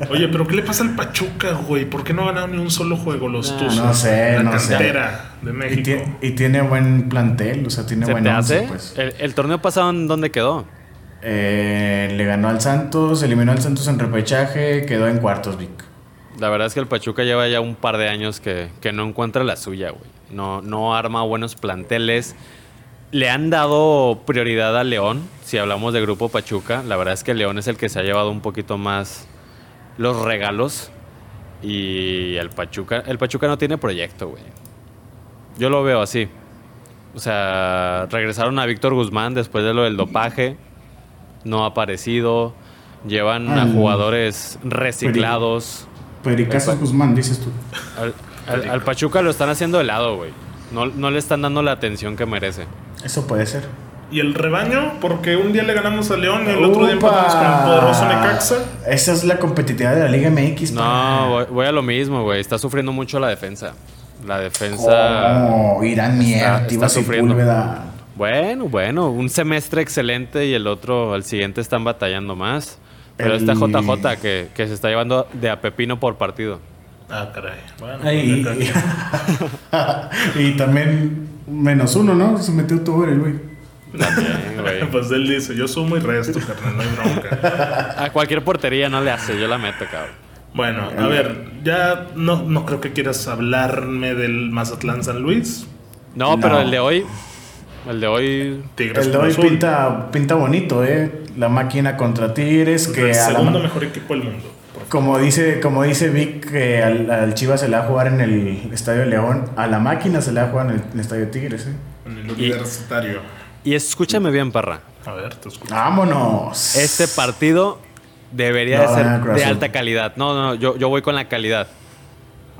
Oye, pero ¿qué le pasa al Pachuca, güey? ¿Por qué no ganaron ni un solo juego los Ah, Tuzos? no sé, La no sé. de Y, México. y tiene buen plantel, o sea, tiene ¿Se buen once, hace? pues. El, el torneo pasado, ¿en dónde quedó? Eh, le ganó al Santos, eliminó al Santos en repechaje, quedó en cuartos, Vic. La verdad es que el Pachuca lleva ya un par de años que, que no encuentra la suya, güey. No, no arma buenos planteles. Le han dado prioridad a León, si hablamos de Grupo Pachuca. La verdad es que León es el que se ha llevado un poquito más los regalos. Y el Pachuca, el Pachuca no tiene proyecto, güey. Yo lo veo así. O sea, regresaron a Víctor Guzmán después de lo del dopaje. No ha aparecido. Llevan a jugadores reciclados. Pericasos Guzmán, dices tú. Al, al- al Pachuca lo están haciendo de lado, güey. No, no le están dando la atención que merece. Eso puede ser. ¿Y el rebaño? Porque un día le ganamos a León y el otro día empatamos con el poderoso Necaxa. Esa es la competitividad de la Liga MX. No, pa. voy, voy a lo mismo, güey. Está sufriendo mucho la defensa. La defensa. Oh, Irán Mier, está sufriendo. Bueno, bueno. Un semestre excelente y el otro, al siguiente, están batallando más. Pero El- está JJ que, que se está llevando de a Pepino por partido. Ah, caray. Bueno, Ay, y, [laughs] y también menos uno, ¿no? Se metió todo el güey. También, [laughs] güey. Pues él dice, yo sumo y resto, carnal, no hay bronca. A cualquier portería no le hace, yo la meto, cabrón. Bueno, a ver, ya no, no creo que quieras hablarme del Mazatlán San Luis. No, No. pero el de hoy. El de hoy. Tigres El de hoy Azul. pinta, pinta bonito, ¿eh? La máquina contra Tigres, El que la segundo mejor equipo del mundo. como dice, como dice Vic, que al, al Chivas se le va a jugar en el Estadio León, a la máquina se le va a jugar en el, en el Estadio Tigres, ¿eh? En el universitario. Y escúchame bien, Parra. A ver, te escucho. ¡Vámonos! Este partido debería No, de ser no, de alta calidad. No, no, yo, yo voy con la calidad.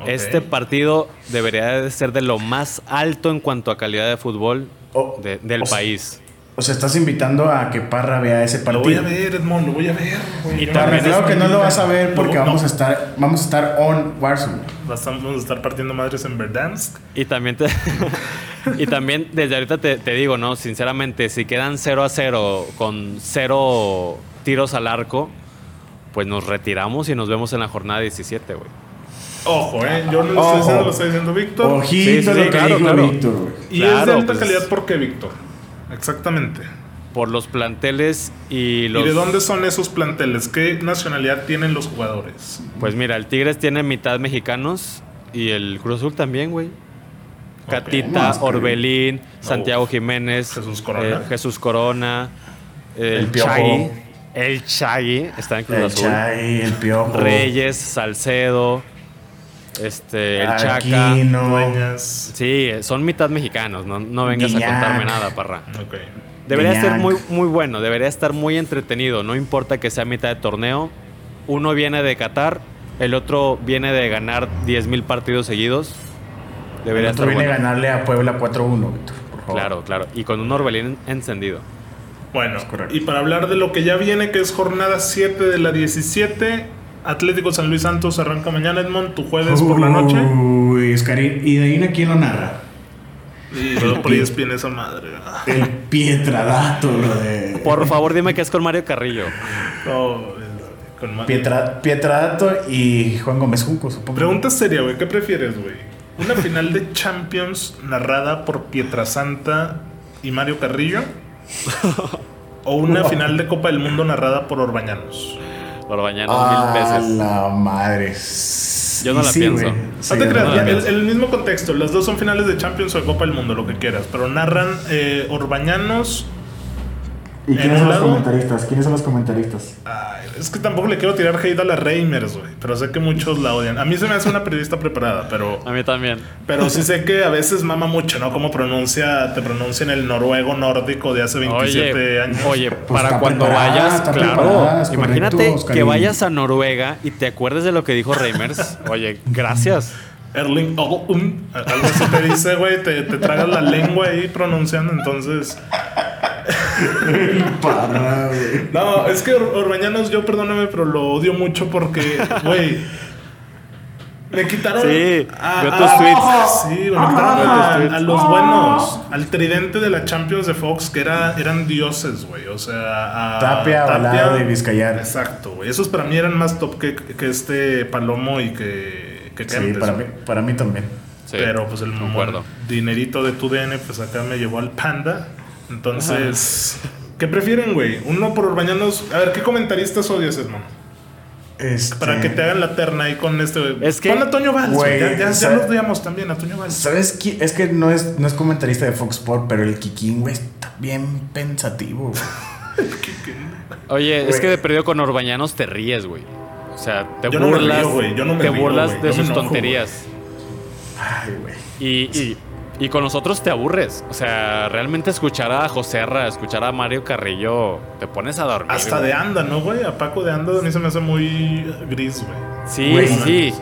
Este partido debería de ser de lo más alto en cuanto a calidad de fútbol Oh, de- del o sea, país. O sea, estás invitando a que Parra vea ese Lo partido. voy a ver, Edmond, lo voy a ver. güey. Y Parra, claro que no lo vas a ver porque No, vamos a estar vamos a estar on Warzone. Vamos a estar partiendo madres en Verdansk. Y también te- [laughs] y también desde ahorita te, te digo, ¿no? Sinceramente, si quedan 0 a 0 con cero tiros al arco, pues nos retiramos y nos vemos en la jornada 17, güey. Ojo, eh. Yo no lo estoy diciendo, lo está diciendo Víctor. Ojito Sí, sí, lo que claro, dijo claro. Víctor, güey. Y es de alta pues. calidad, ¿por qué, Víctor? Exactamente. Por los planteles y los... ¿Y de dónde son esos planteles? ¿Qué nacionalidad tienen los jugadores? Pues mira, el Tigres tiene mitad mexicanos y el Cruz Azul también, güey. Catita, Orbelín, Santiago Jiménez, Jesús Corona. eh, Jesús Corona, el, El Piojo. Chagui, el Chagui está en Cruz El Azul, Chay, el Piojo. Reyes, Salcedo, este, el Chaca. Aquino. Dueñas. Sí, son mitad mexicanos, no, no vengas Guiñac. a contarme nada, parra. Ok. Debería Guiñac. ser muy, muy bueno, debería estar muy entretenido. No importa que sea mitad de torneo. Uno viene de Qatar, el otro viene de ganar 10.000 partidos seguidos. Debería El otro estar viene bueno. a ganarle a Puebla 4-1, Víctor, por favor. Claro, claro. Y con un Orbelín encendido. Bueno, correcto. y para hablar de lo que ya viene, que es jornada 7 de la 17, Atlético San Luis Santos arranca mañana, Edmond, tu jueves por la noche. Uy, Escarín. ¿Y de ahí quién lo narra? Y luego por ESPN esa madre. El Pietradato, lo de. Por favor, dime que es con Mario Carrillo. No, con Pietra- Pietradato y Juan Gómez Junco, supongo. Pregunta seria, güey, ¿qué prefieres, güey? ¿Una final de Champions narrada por Pietrasanta y Mario Carrillo? ¿O una [laughs] final de Copa del Mundo narrada por Orbañanos? Orbañanos Ah, mil veces. la madre. Yo no Y la sí, pienso. güey. No Sí, te creas, el, no. el mismo contexto. Las dos son finales de Champions o de Copa del Mundo, lo que quieras. Pero narran eh, Orbañanos ¿Y quiénes son los comentaristas? ¿Quiénes son los comentaristas? Ay, es que tampoco le quiero tirar hate a la Reimers, güey. Pero sé que muchos la odian. A mí se me hace una periodista preparada, pero. A mí también. Pero sí sé que a veces mama mucho, ¿no? Cómo pronuncia, te pronuncia en el noruego nórdico de hace 27 Oye, años. oye, Pues para cuando vayas, claro. Imagínate correcto, que vayas a Noruega y te acuerdes de lo que dijo Reimers. Oye, gracias. Erling Ogum, algo así te dice, güey, te, te tragas la lengua ahí pronunciando, entonces... [laughs] Parra, güey. No, es que Or- Orbañanos, yo perdóname, pero lo odio mucho porque, güey... Me quitaron. Sí, a, veo a- tus tweets. Sí, me quitaron Veo tus a, tweets. a los buenos. Al tridente de la Champions de Fox, que era, eran dioses, güey. O sea, a Tapia, Balado y Vizcayar. Exacto, güey. Esos para mí eran más top que, que este Palomo y que, que Sí, Kempes, para mí, para mí también. Sí, Pero pues el dinerito de tu DN, pues acá me llevó al panda. Entonces, ¿qué prefieren, güey? Uno por Orbañanos. A ver, ¿qué comentaristas odias, hermano? Este, Para que te hagan la terna ahí con este. Es que- Pon a Toño Valls, güey. Güey, Ya, ya, ya ¿sabe- los odiamos también, a Toño Valls. ¿Sabes qué? Es que no es, no es comentarista de Fox Sport, pero el Kikín, güey, está bien pensativo, güey. [laughs] Oye, es que de perdido con Orbañanos te ríes, güey. O sea, te Yo no me burlas. río, güey, yo no me te río, burlas de sus enojo, tonterías. Ay, güey. Y, y, y con nosotros te aburres. O sea, realmente escuchar a José Arra, escuchar a Mario Carrillo, te pones a dormir. Hasta güey. de Anda, ¿no, güey? A Paco de Anda a mí se me hace muy gris, güey. Sí, Güey, sí.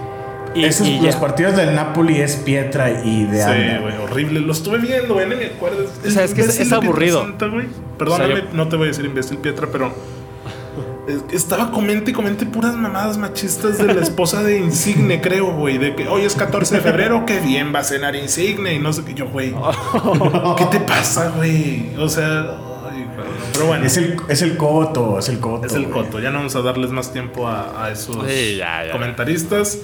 Y, Esos, y los ya. partidos del Napoli es Pietra y de Sí, Anda. güey, horrible. Lo estuve viendo, güey, no me acuerdo. O sea, es que es- aburrido. Perdóname, O sea, yo- no te voy a decir imbécil Pietra, pero estaba comente y comente puras mamadas machistas de la esposa de Insigne, creo, güey. De que hoy es 14 de febrero, qué bien va a cenar Insigne y no sé qué. Yo, güey, [laughs] ¿qué te pasa, güey? O sea, ay, pero bueno. Es el, es el coto, es el coto. Es el güey. coto. Ya no vamos a darles más tiempo a, a esos Sí, ya, ya. comentaristas.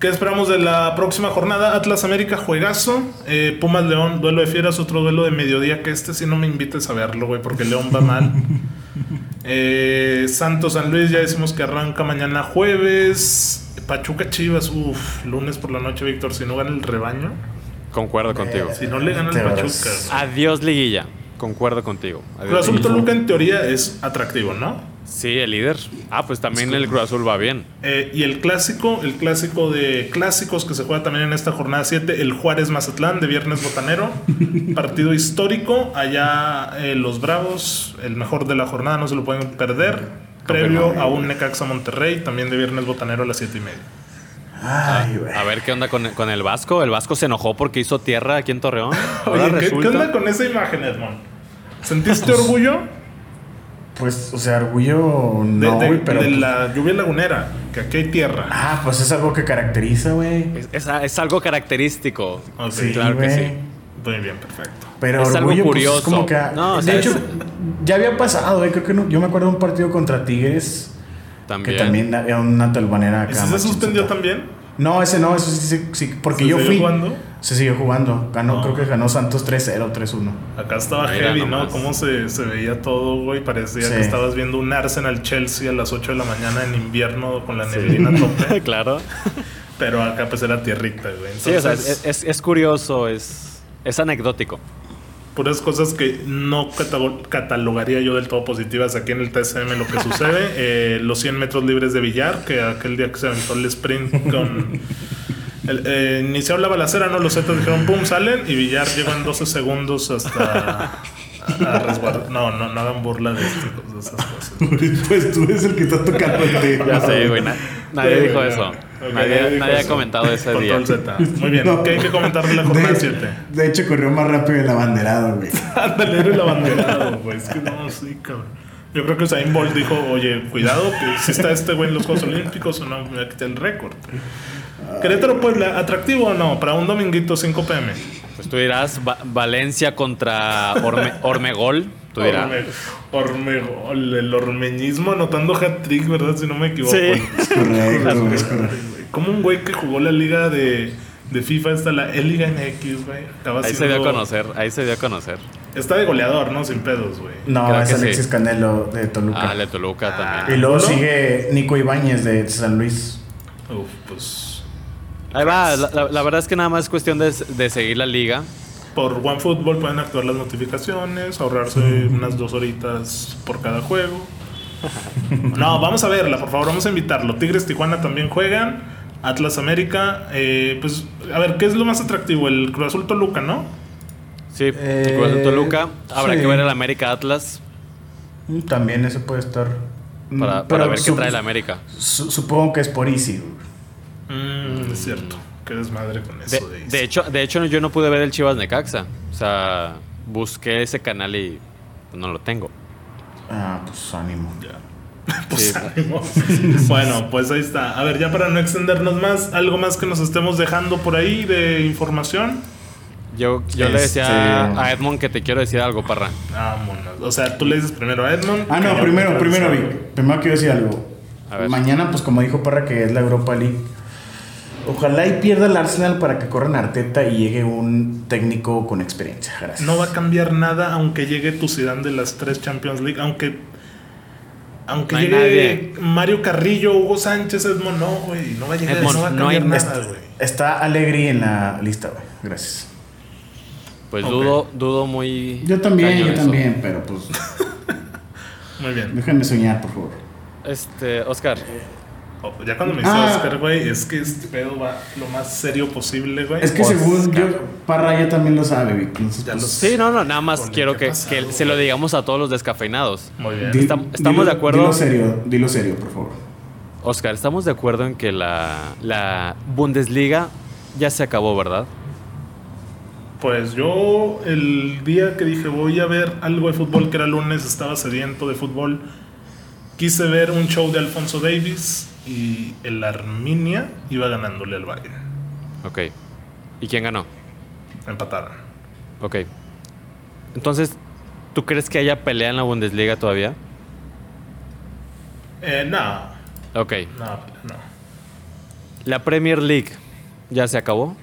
¿Qué esperamos de la próxima jornada? Atlas América, juegazo. Eh, Pumas León, duelo de fieras, otro duelo de mediodía. Que este si no me invites a verlo, güey, porque León va mal. [laughs] [laughs] Eh, Santos San Luis, ya decimos que arranca mañana jueves. Pachuca Chivas, uff, lunes por la noche, Víctor. Si no gana el rebaño, Concuerdo contigo. si no le gana el Pachuca. Adiós, liguilla. Concuerdo contigo. Adiós, Cruz Azul. Toluca en teoría es atractivo, ¿no? Sí, el líder. Ah, pues también el Cruz Azul va bien. Eh, y el clásico, el clásico de clásicos que se juega también en esta jornada 7, el Juárez Mazatlán de Viernes Botanero. [laughs] Partido histórico. Allá eh, los Bravos, el mejor de la jornada, no se lo pueden perder. Previo a un Necaxa Monterrey, también de Viernes Botanero a las 7 y media. Ay, güey. A ver qué onda con, con el Vasco. El Vasco se enojó porque hizo tierra aquí en Torreón. [laughs] Oye, ¿qué, qué onda con esa imagen, Edmond? ¿Sentiste [laughs] orgullo Pues, o sea, orgullo de, no, de- güey, pero. de pues- la lluvia lagunera? Que aquí hay tierra. Ah, pues es algo que caracteriza, güey. Es, es- es algo característico. Sí, claro que güey. sí. Muy bien, perfecto. Pero Es algo orgullo, pues, curioso. es como que. No, o de hecho, es- ya había pasado, eh. Creo que no. Yo me acuerdo de un partido contra Tigres. También. Que también había una talbanera acá. ¿Ese se suspendió también? No, ese no, eso sí, sí, sí, porque ¿Se yo fui. jugando? Se siguió jugando. Ganó, No. creo que ganó Santos 3-0, 3-1. Acá estaba Mira heavy, ¿no? nomás. Cómo se, se veía todo, güey. Parecía Sí. que estabas viendo un Arsenal Chelsea a las 8 de la mañana en invierno con la neblina a tope. [laughs] claro. Pero acá pues era tierrita, güey. Sí, o sea, Entonces, es, es- es curioso, es, es anecdótico. Puras cosas que no catago- catalogaría yo del todo positivas aquí en el TSM lo que sucede. [laughs] Eh, los 100 metros libres de Villar, que aquel día que se aventó el sprint con... el- eh, iniciaron la balacera, ¿no? Los Zetas dijeron pum, salen y Villar llegó en 12 segundos hasta... A resguardar. No, no, no hagan burla de, este- de esas cosas. [laughs] pues tú eres el que está tocando el tema. Ya sé, güey. na- nadie Sí, dijo güey, eso. Ok, nadie nadie ha comentado ese día. Control Z. [laughs] Muy bien. No. ¿Qué hay que comentar de la jornada de, 7? de hecho, corrió más rápido el abanderado, güey. [laughs] Ándale, eres el abanderado, güey. Es que no, sí, cabrón. Yo creo que Usain Bolt dijo, oye, cuidado, que si está este güey en los Juegos Olímpicos o no, me va a quitar el récord. Querétaro Puebla, ¿atractivo o no? Para un dominguito 5 pm. Pues tú dirás Va- Valencia contra Orme- Ormegol. Tú dirás. Orme, Ormegol, el ormeñismo anotando hat-trick, ¿verdad? Si no me equivoco. Sí. Es correcto, es correcto. Como un güey que jugó la liga de, de FIFA, esta la E-Liga MX, güey. Acaba Ahí se dio a conocer, ahí se dio a conocer. Está de goleador, ¿no? Sin pedos, güey. No, Creo es que sí. Alexis Canelo de Toluca. Ah, le Toluca y también. luego ¿no? sigue Nico Ibáñez de San Luis. Uf, pues. Ahí va, la, la- la verdad es que nada más es cuestión de, de seguir la liga. Por OneFootball pueden activar las notificaciones, ahorrarse unas dos horitas por cada juego. [laughs] No, vamos a verla, por favor, vamos a invitarlo. Tigres Tijuana también juegan. Atlas América. eh, pues, a ver, ¿qué es lo más atractivo? El Cruz Azul Toluca, ¿no? Sí, Eh, Cruz Azul Toluca. Habrá sí. que ver el América Atlas Mm, También ese puede estar. Mm, para, pero para ver qué trae el América. su- supongo que es por Easy. Mm, es cierto. Qué desmadre con De, eso. De, de hecho, de hecho, yo no pude ver el Chivas Necaxa. O sea, busqué ese canal y no lo tengo. Ah, pues ánimo. Ya. [laughs] Pues Sí. ánimo. [laughs] bueno, pues ahí está. A ver, ya para no extendernos más, algo más que nos estemos dejando por ahí de información. Yo, yo le Este- decía a Edmond que te quiero decir algo, parra. Vámonos. O sea, tú le dices primero a Edmond. Ah, no, primero, primero, Vic. Primero quiero decir algo. A ver. Mañana, pues como dijo Parra, que es la Europa League. Ojalá y pierda el Arsenal para que corran Arteta y llegue un técnico con experiencia. Gracias. No va a cambiar nada aunque llegue tu Zidane de las tres Champions League. Aunque. Aunque No llegue nadie. Mario Carrillo, Hugo Sánchez, Edmond, no, güey. No va a llegar, Edmond, no va a cambiar Está, nada, güey. está Allegri en la lista, güey. Gracias. Pues dudo, dudo muy. Yo también, yo eso. también, pero pues [laughs] Muy bien. déjenme soñar, por favor. Este, Oscar, ya cuando me dice Ah. Oscar, güey, es que este pedo va lo más serio posible, güey. Es que Oscar. según yo, Parra ya también lo sabe, Vic. Entonces, pues, sí, no, no, nada más quiero que que, ha pasado, que se lo digamos a todos los descafeinados. Muy bien. di- estamos dilo- de acuerdo. Dilo serio, dilo serio, por favor. Oscar, estamos de acuerdo en que la, la Bundesliga ya se acabó, ¿verdad? Pues yo el día que dije voy a ver algo de fútbol, que era lunes, estaba sediento de fútbol. Quise ver un show de Alfonso Davis y el Arminia iba ganándole al Bayern. Ok. ¿Y quién ganó? Empataron. Ok. Entonces, ¿tú crees que haya pelea en la Bundesliga todavía? Eh, no, Ok. no, no. La Premier League ya se acabó.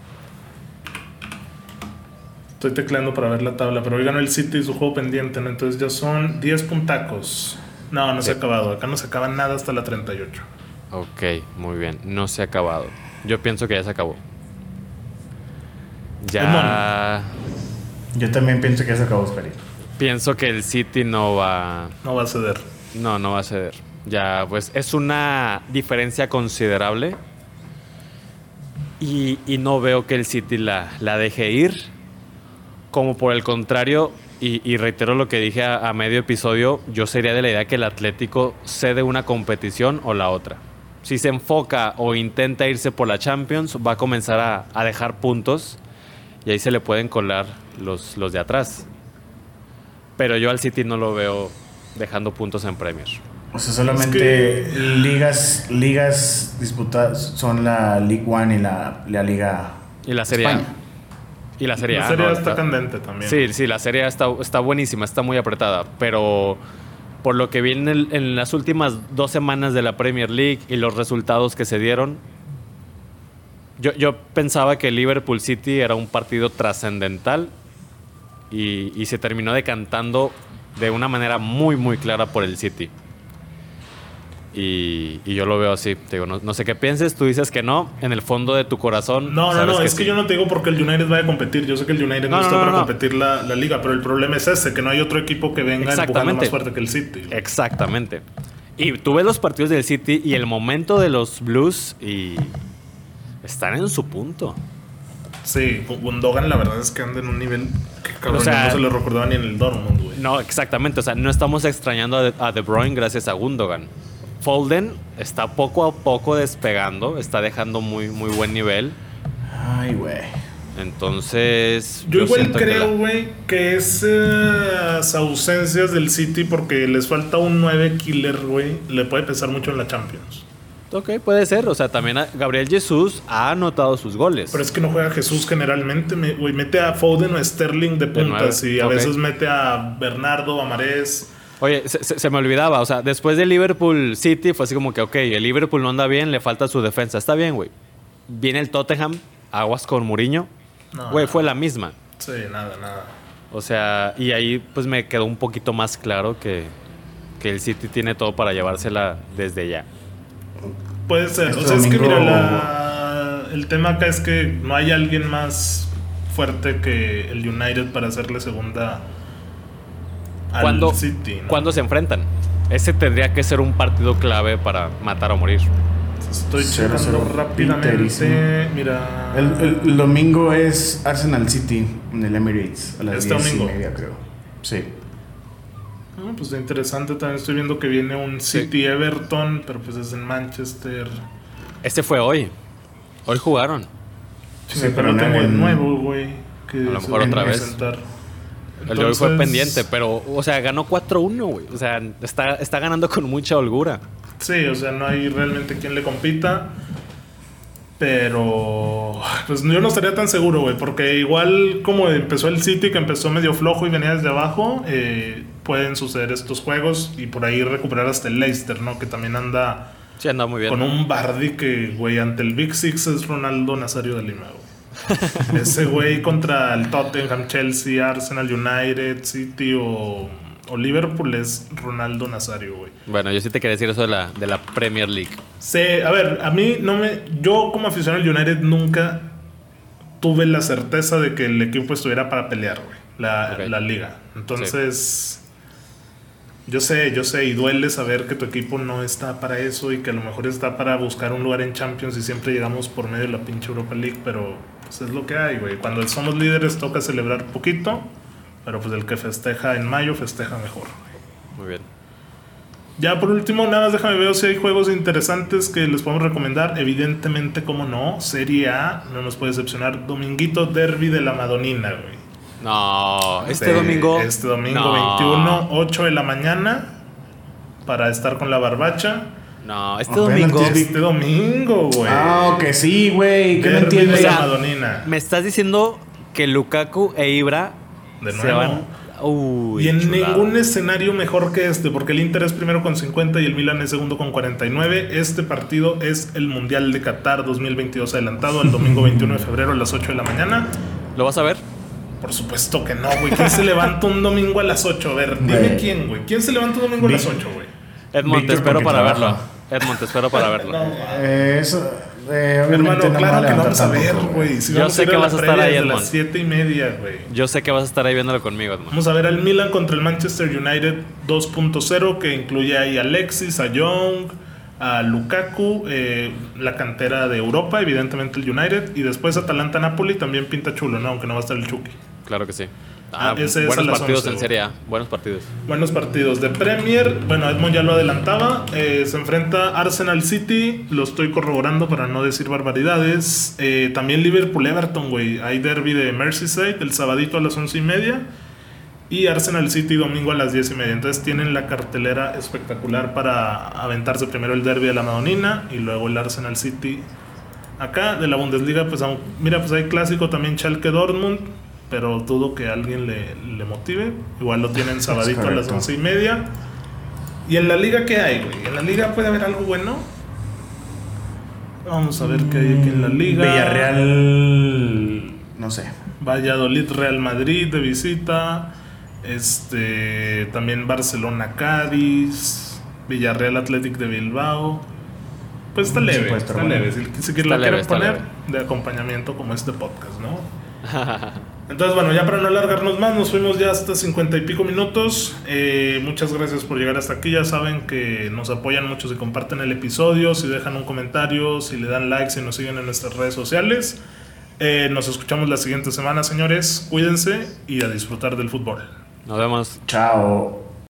Estoy tecleando para ver la tabla, pero hoy ganó el City y su juego pendiente, ¿no? Entonces ya son 10 puntacos. No, no se ha acabado. Acá no se acaba nada hasta la 38. Ok, muy bien. No se ha acabado. Yo pienso que ya se acabó. Ya. Yo también pienso que ya se acabó, Oscarito. Pienso que el City no va. No va a ceder. No, no va a ceder. Ya, pues es una diferencia considerable. Y, y no veo que el City la, la deje ir. Como por el contrario, y, y reitero lo que dije a, a medio episodio, yo sería de la idea que el Atlético cede una competición o la otra. Si se enfoca o intenta irse por la Champions, va a comenzar a, a dejar puntos y ahí se le pueden colar los, los de atrás. Pero yo al City no lo veo dejando puntos en Premier. O sea, solamente Es que- ligas ligas disputadas son la League One y la, la Liga Y la Serie A. España. Y la Serie la A. serie ¿no? está candente también. Sí, sí, la Serie A está, está buenísima, está muy apretada. Pero por lo que vi en, las últimas dos semanas de la Premier League y los resultados que se dieron, yo, yo pensaba que Liverpool City era un partido trascendental y, y se terminó decantando de una manera muy, muy clara por el City. Y, y yo lo veo así. Te digo, no, no sé qué pienses, tú dices que no, en el fondo de tu corazón. No, no, no, es que yo no te digo porque el United vaya a competir. Yo sé que el United no, No, está no, para competir la, la liga, pero el problema es ese, que no hay otro equipo que venga empujando más fuerte que el City. Exactamente. Y tú ves los partidos del City y el momento de los Blues y están en su punto. Sí, Gundogan la verdad es que anda en un nivel que cabrón, O sea- no se le recordaba ni en el Dortmund, güey. No, exactamente. O sea, no estamos extrañando a De, a De Bruyne gracias a Gundogan. Folden está poco a poco despegando, está dejando muy, muy buen nivel. Ay, güey. Entonces. Yo, igual que creo, la- güey, que esas ausencias del City porque les falta un 9 killer, güey, le puede pesar mucho en la Champions. Ok, puede ser. O sea, también Gabriel Jesús ha anotado sus goles. Pero es que no juega Jesús generalmente, me- güey, mete a Foden o a Sterling de puntas y a veces mete a Bernardo, a Marés. Oye, se, se- se me olvidaba, o sea, después de Liverpool City fue así como que, ok, el Liverpool no anda bien, le falta su defensa. Está bien, güey. Viene el Tottenham, aguas con Mourinho. No, Güey, no. fue la misma. Sí, nada, nada. O sea, y ahí pues me quedó un poquito más claro que, que el City tiene todo para llevársela desde ya. Puede ser. Este o sea, es que mira, la- el tema acá es que no hay alguien más fuerte que el United para hacerle segunda al ¿Cuándo, City. ¿no? ¿Cuándo se enfrentan? Ese tendría que ser un partido clave para matar o morir. Estoy Cero, checando cero, rápidamente. Mira. El, el- el domingo es Arsenal City en el Emirates a las Este 10 y domingo. media, creo. Sí. Ah, pues interesante. También estoy viendo que viene un Sí. City Everton, pero pues es en Manchester. Este fue hoy. Hoy jugaron. Sí, Sí, pero pero no tengo en- el nuevo, güey. que A lo se mejor otra a vez. presentar. El de hoy fue pendiente, pero, o sea, ganó 4-1, güey. O sea, está, está ganando con mucha holgura. Sí, o sea, no hay realmente quien le compita. Pero. Pues yo no estaría tan seguro, güey. Porque igual como empezó el City, que empezó medio flojo y venía desde abajo, eh, pueden suceder estos juegos y por ahí recuperar hasta el Leicester, ¿no? Que también anda Sí, anda muy bien. con un Bardi que, güey, ante el Big Six es Ronaldo Nazario de Lima, güey. Ese güey contra el Tottenham, Chelsea, Arsenal, United, City o, o Liverpool es Ronaldo Nazario, güey. Bueno, yo sí te quería decir eso de la, de la Premier League. Sí, a ver, a mí no me. Yo, como aficionado al United, nunca tuve la certeza de que el equipo estuviera para pelear, güey. La, la liga. Entonces. Yo sé, yo sé, y duele saber que tu equipo no está para eso y que a lo mejor está para buscar un lugar en Champions y siempre llegamos por medio de la pinche Europa League, pero pues es lo que hay, güey. Cuando somos líderes toca celebrar poquito, pero pues el que festeja en mayo festeja mejor. Muy bien. Ya por último, nada más déjame ver si hay juegos interesantes que les podemos recomendar. Evidentemente, como no, Serie A, no nos puede decepcionar. Dominguito Derby de la Madonina, güey. No, este Sí, domingo. Este domingo No. 21, 8 de la mañana, para estar con la barbacha. No, este Apenas domingo. Este domingo, güey. Ah, ok, sí, güey. Que no Derby entiendes. O sea, Madonina. Me estás diciendo que Lukaku e Ibra De se nuevo. van. Uy, y en ningún escenario mejor que este, porque el Inter es primero con 50 y el Milan es segundo con 49. Este partido es el Mundial de Qatar 2022 adelantado el domingo [laughs] 21 de febrero a las 8 de la mañana. ¿Lo vas a ver? Por supuesto que no, güey. ¿Quién se levanta un domingo a las 8? A ver, dime quién, güey. ¿Quién se levanta un domingo a las 8, güey? Edmond, te espero para trabaja. verlo. Edmond, te espero para [laughs] verlo. No, Eh, eso, eh, obviamente hermano, no claro que levantar vamos a ver, güey. Si Yo sé que vas a estar ahí, Edmond. las 7 y media, güey. Yo sé que vas a estar ahí viéndolo conmigo, Edmond. Vamos a ver al Milan contra el Manchester United 2.0 que incluye ahí a Alexis, a Young, a Lukaku, eh, la cantera de Europa, evidentemente el United, y después Atalanta-Napoli también pinta chulo, ¿no? Aunque no va a estar el Chucky. Claro que sí. Ah, Ah, ese es a buenos las partidos 11, en. Serie A. Buenos partidos. Buenos partidos de Premier. Bueno, Edmond ya lo adelantaba. eh, se enfrenta Arsenal City. Lo estoy corroborando para no decir barbaridades. Eh, también Liverpool-Everton, güey. Hay derby de Merseyside el sabadito a las once y media. Y Arsenal City domingo a las 10 y media. Entonces tienen la cartelera espectacular para aventarse primero el derby de la Madonina y luego el Arsenal City. Acá de la Bundesliga, pues mira, pues hay clásico también Schalke Dortmund, pero dudo que alguien le, le motive. Igual lo tienen sabadito a las once y media. ¿Y en la liga qué hay, güey? ¿En la liga puede haber algo bueno? Vamos a ver qué hay aquí en la liga. Villarreal. No sé. Valladolid, Real Madrid de visita. Este también Barcelona, Cádiz, Villarreal, Athletic de Bilbao. Pues está Mm, sí leve, está leve. Si, si Está lo quieren poner leve. de acompañamiento como este podcast, ¿no? [laughs] Entonces, bueno, ya para no alargarnos más, nos fuimos ya hasta cincuenta y pico minutos. Eh, muchas gracias por llegar hasta aquí. Ya saben que nos apoyan mucho si comparten el episodio, si dejan un comentario, si le dan like, si nos siguen en nuestras redes sociales. Eh, nos escuchamos la siguiente semana, señores. Cuídense y a disfrutar del fútbol. Nos vemos. Chao.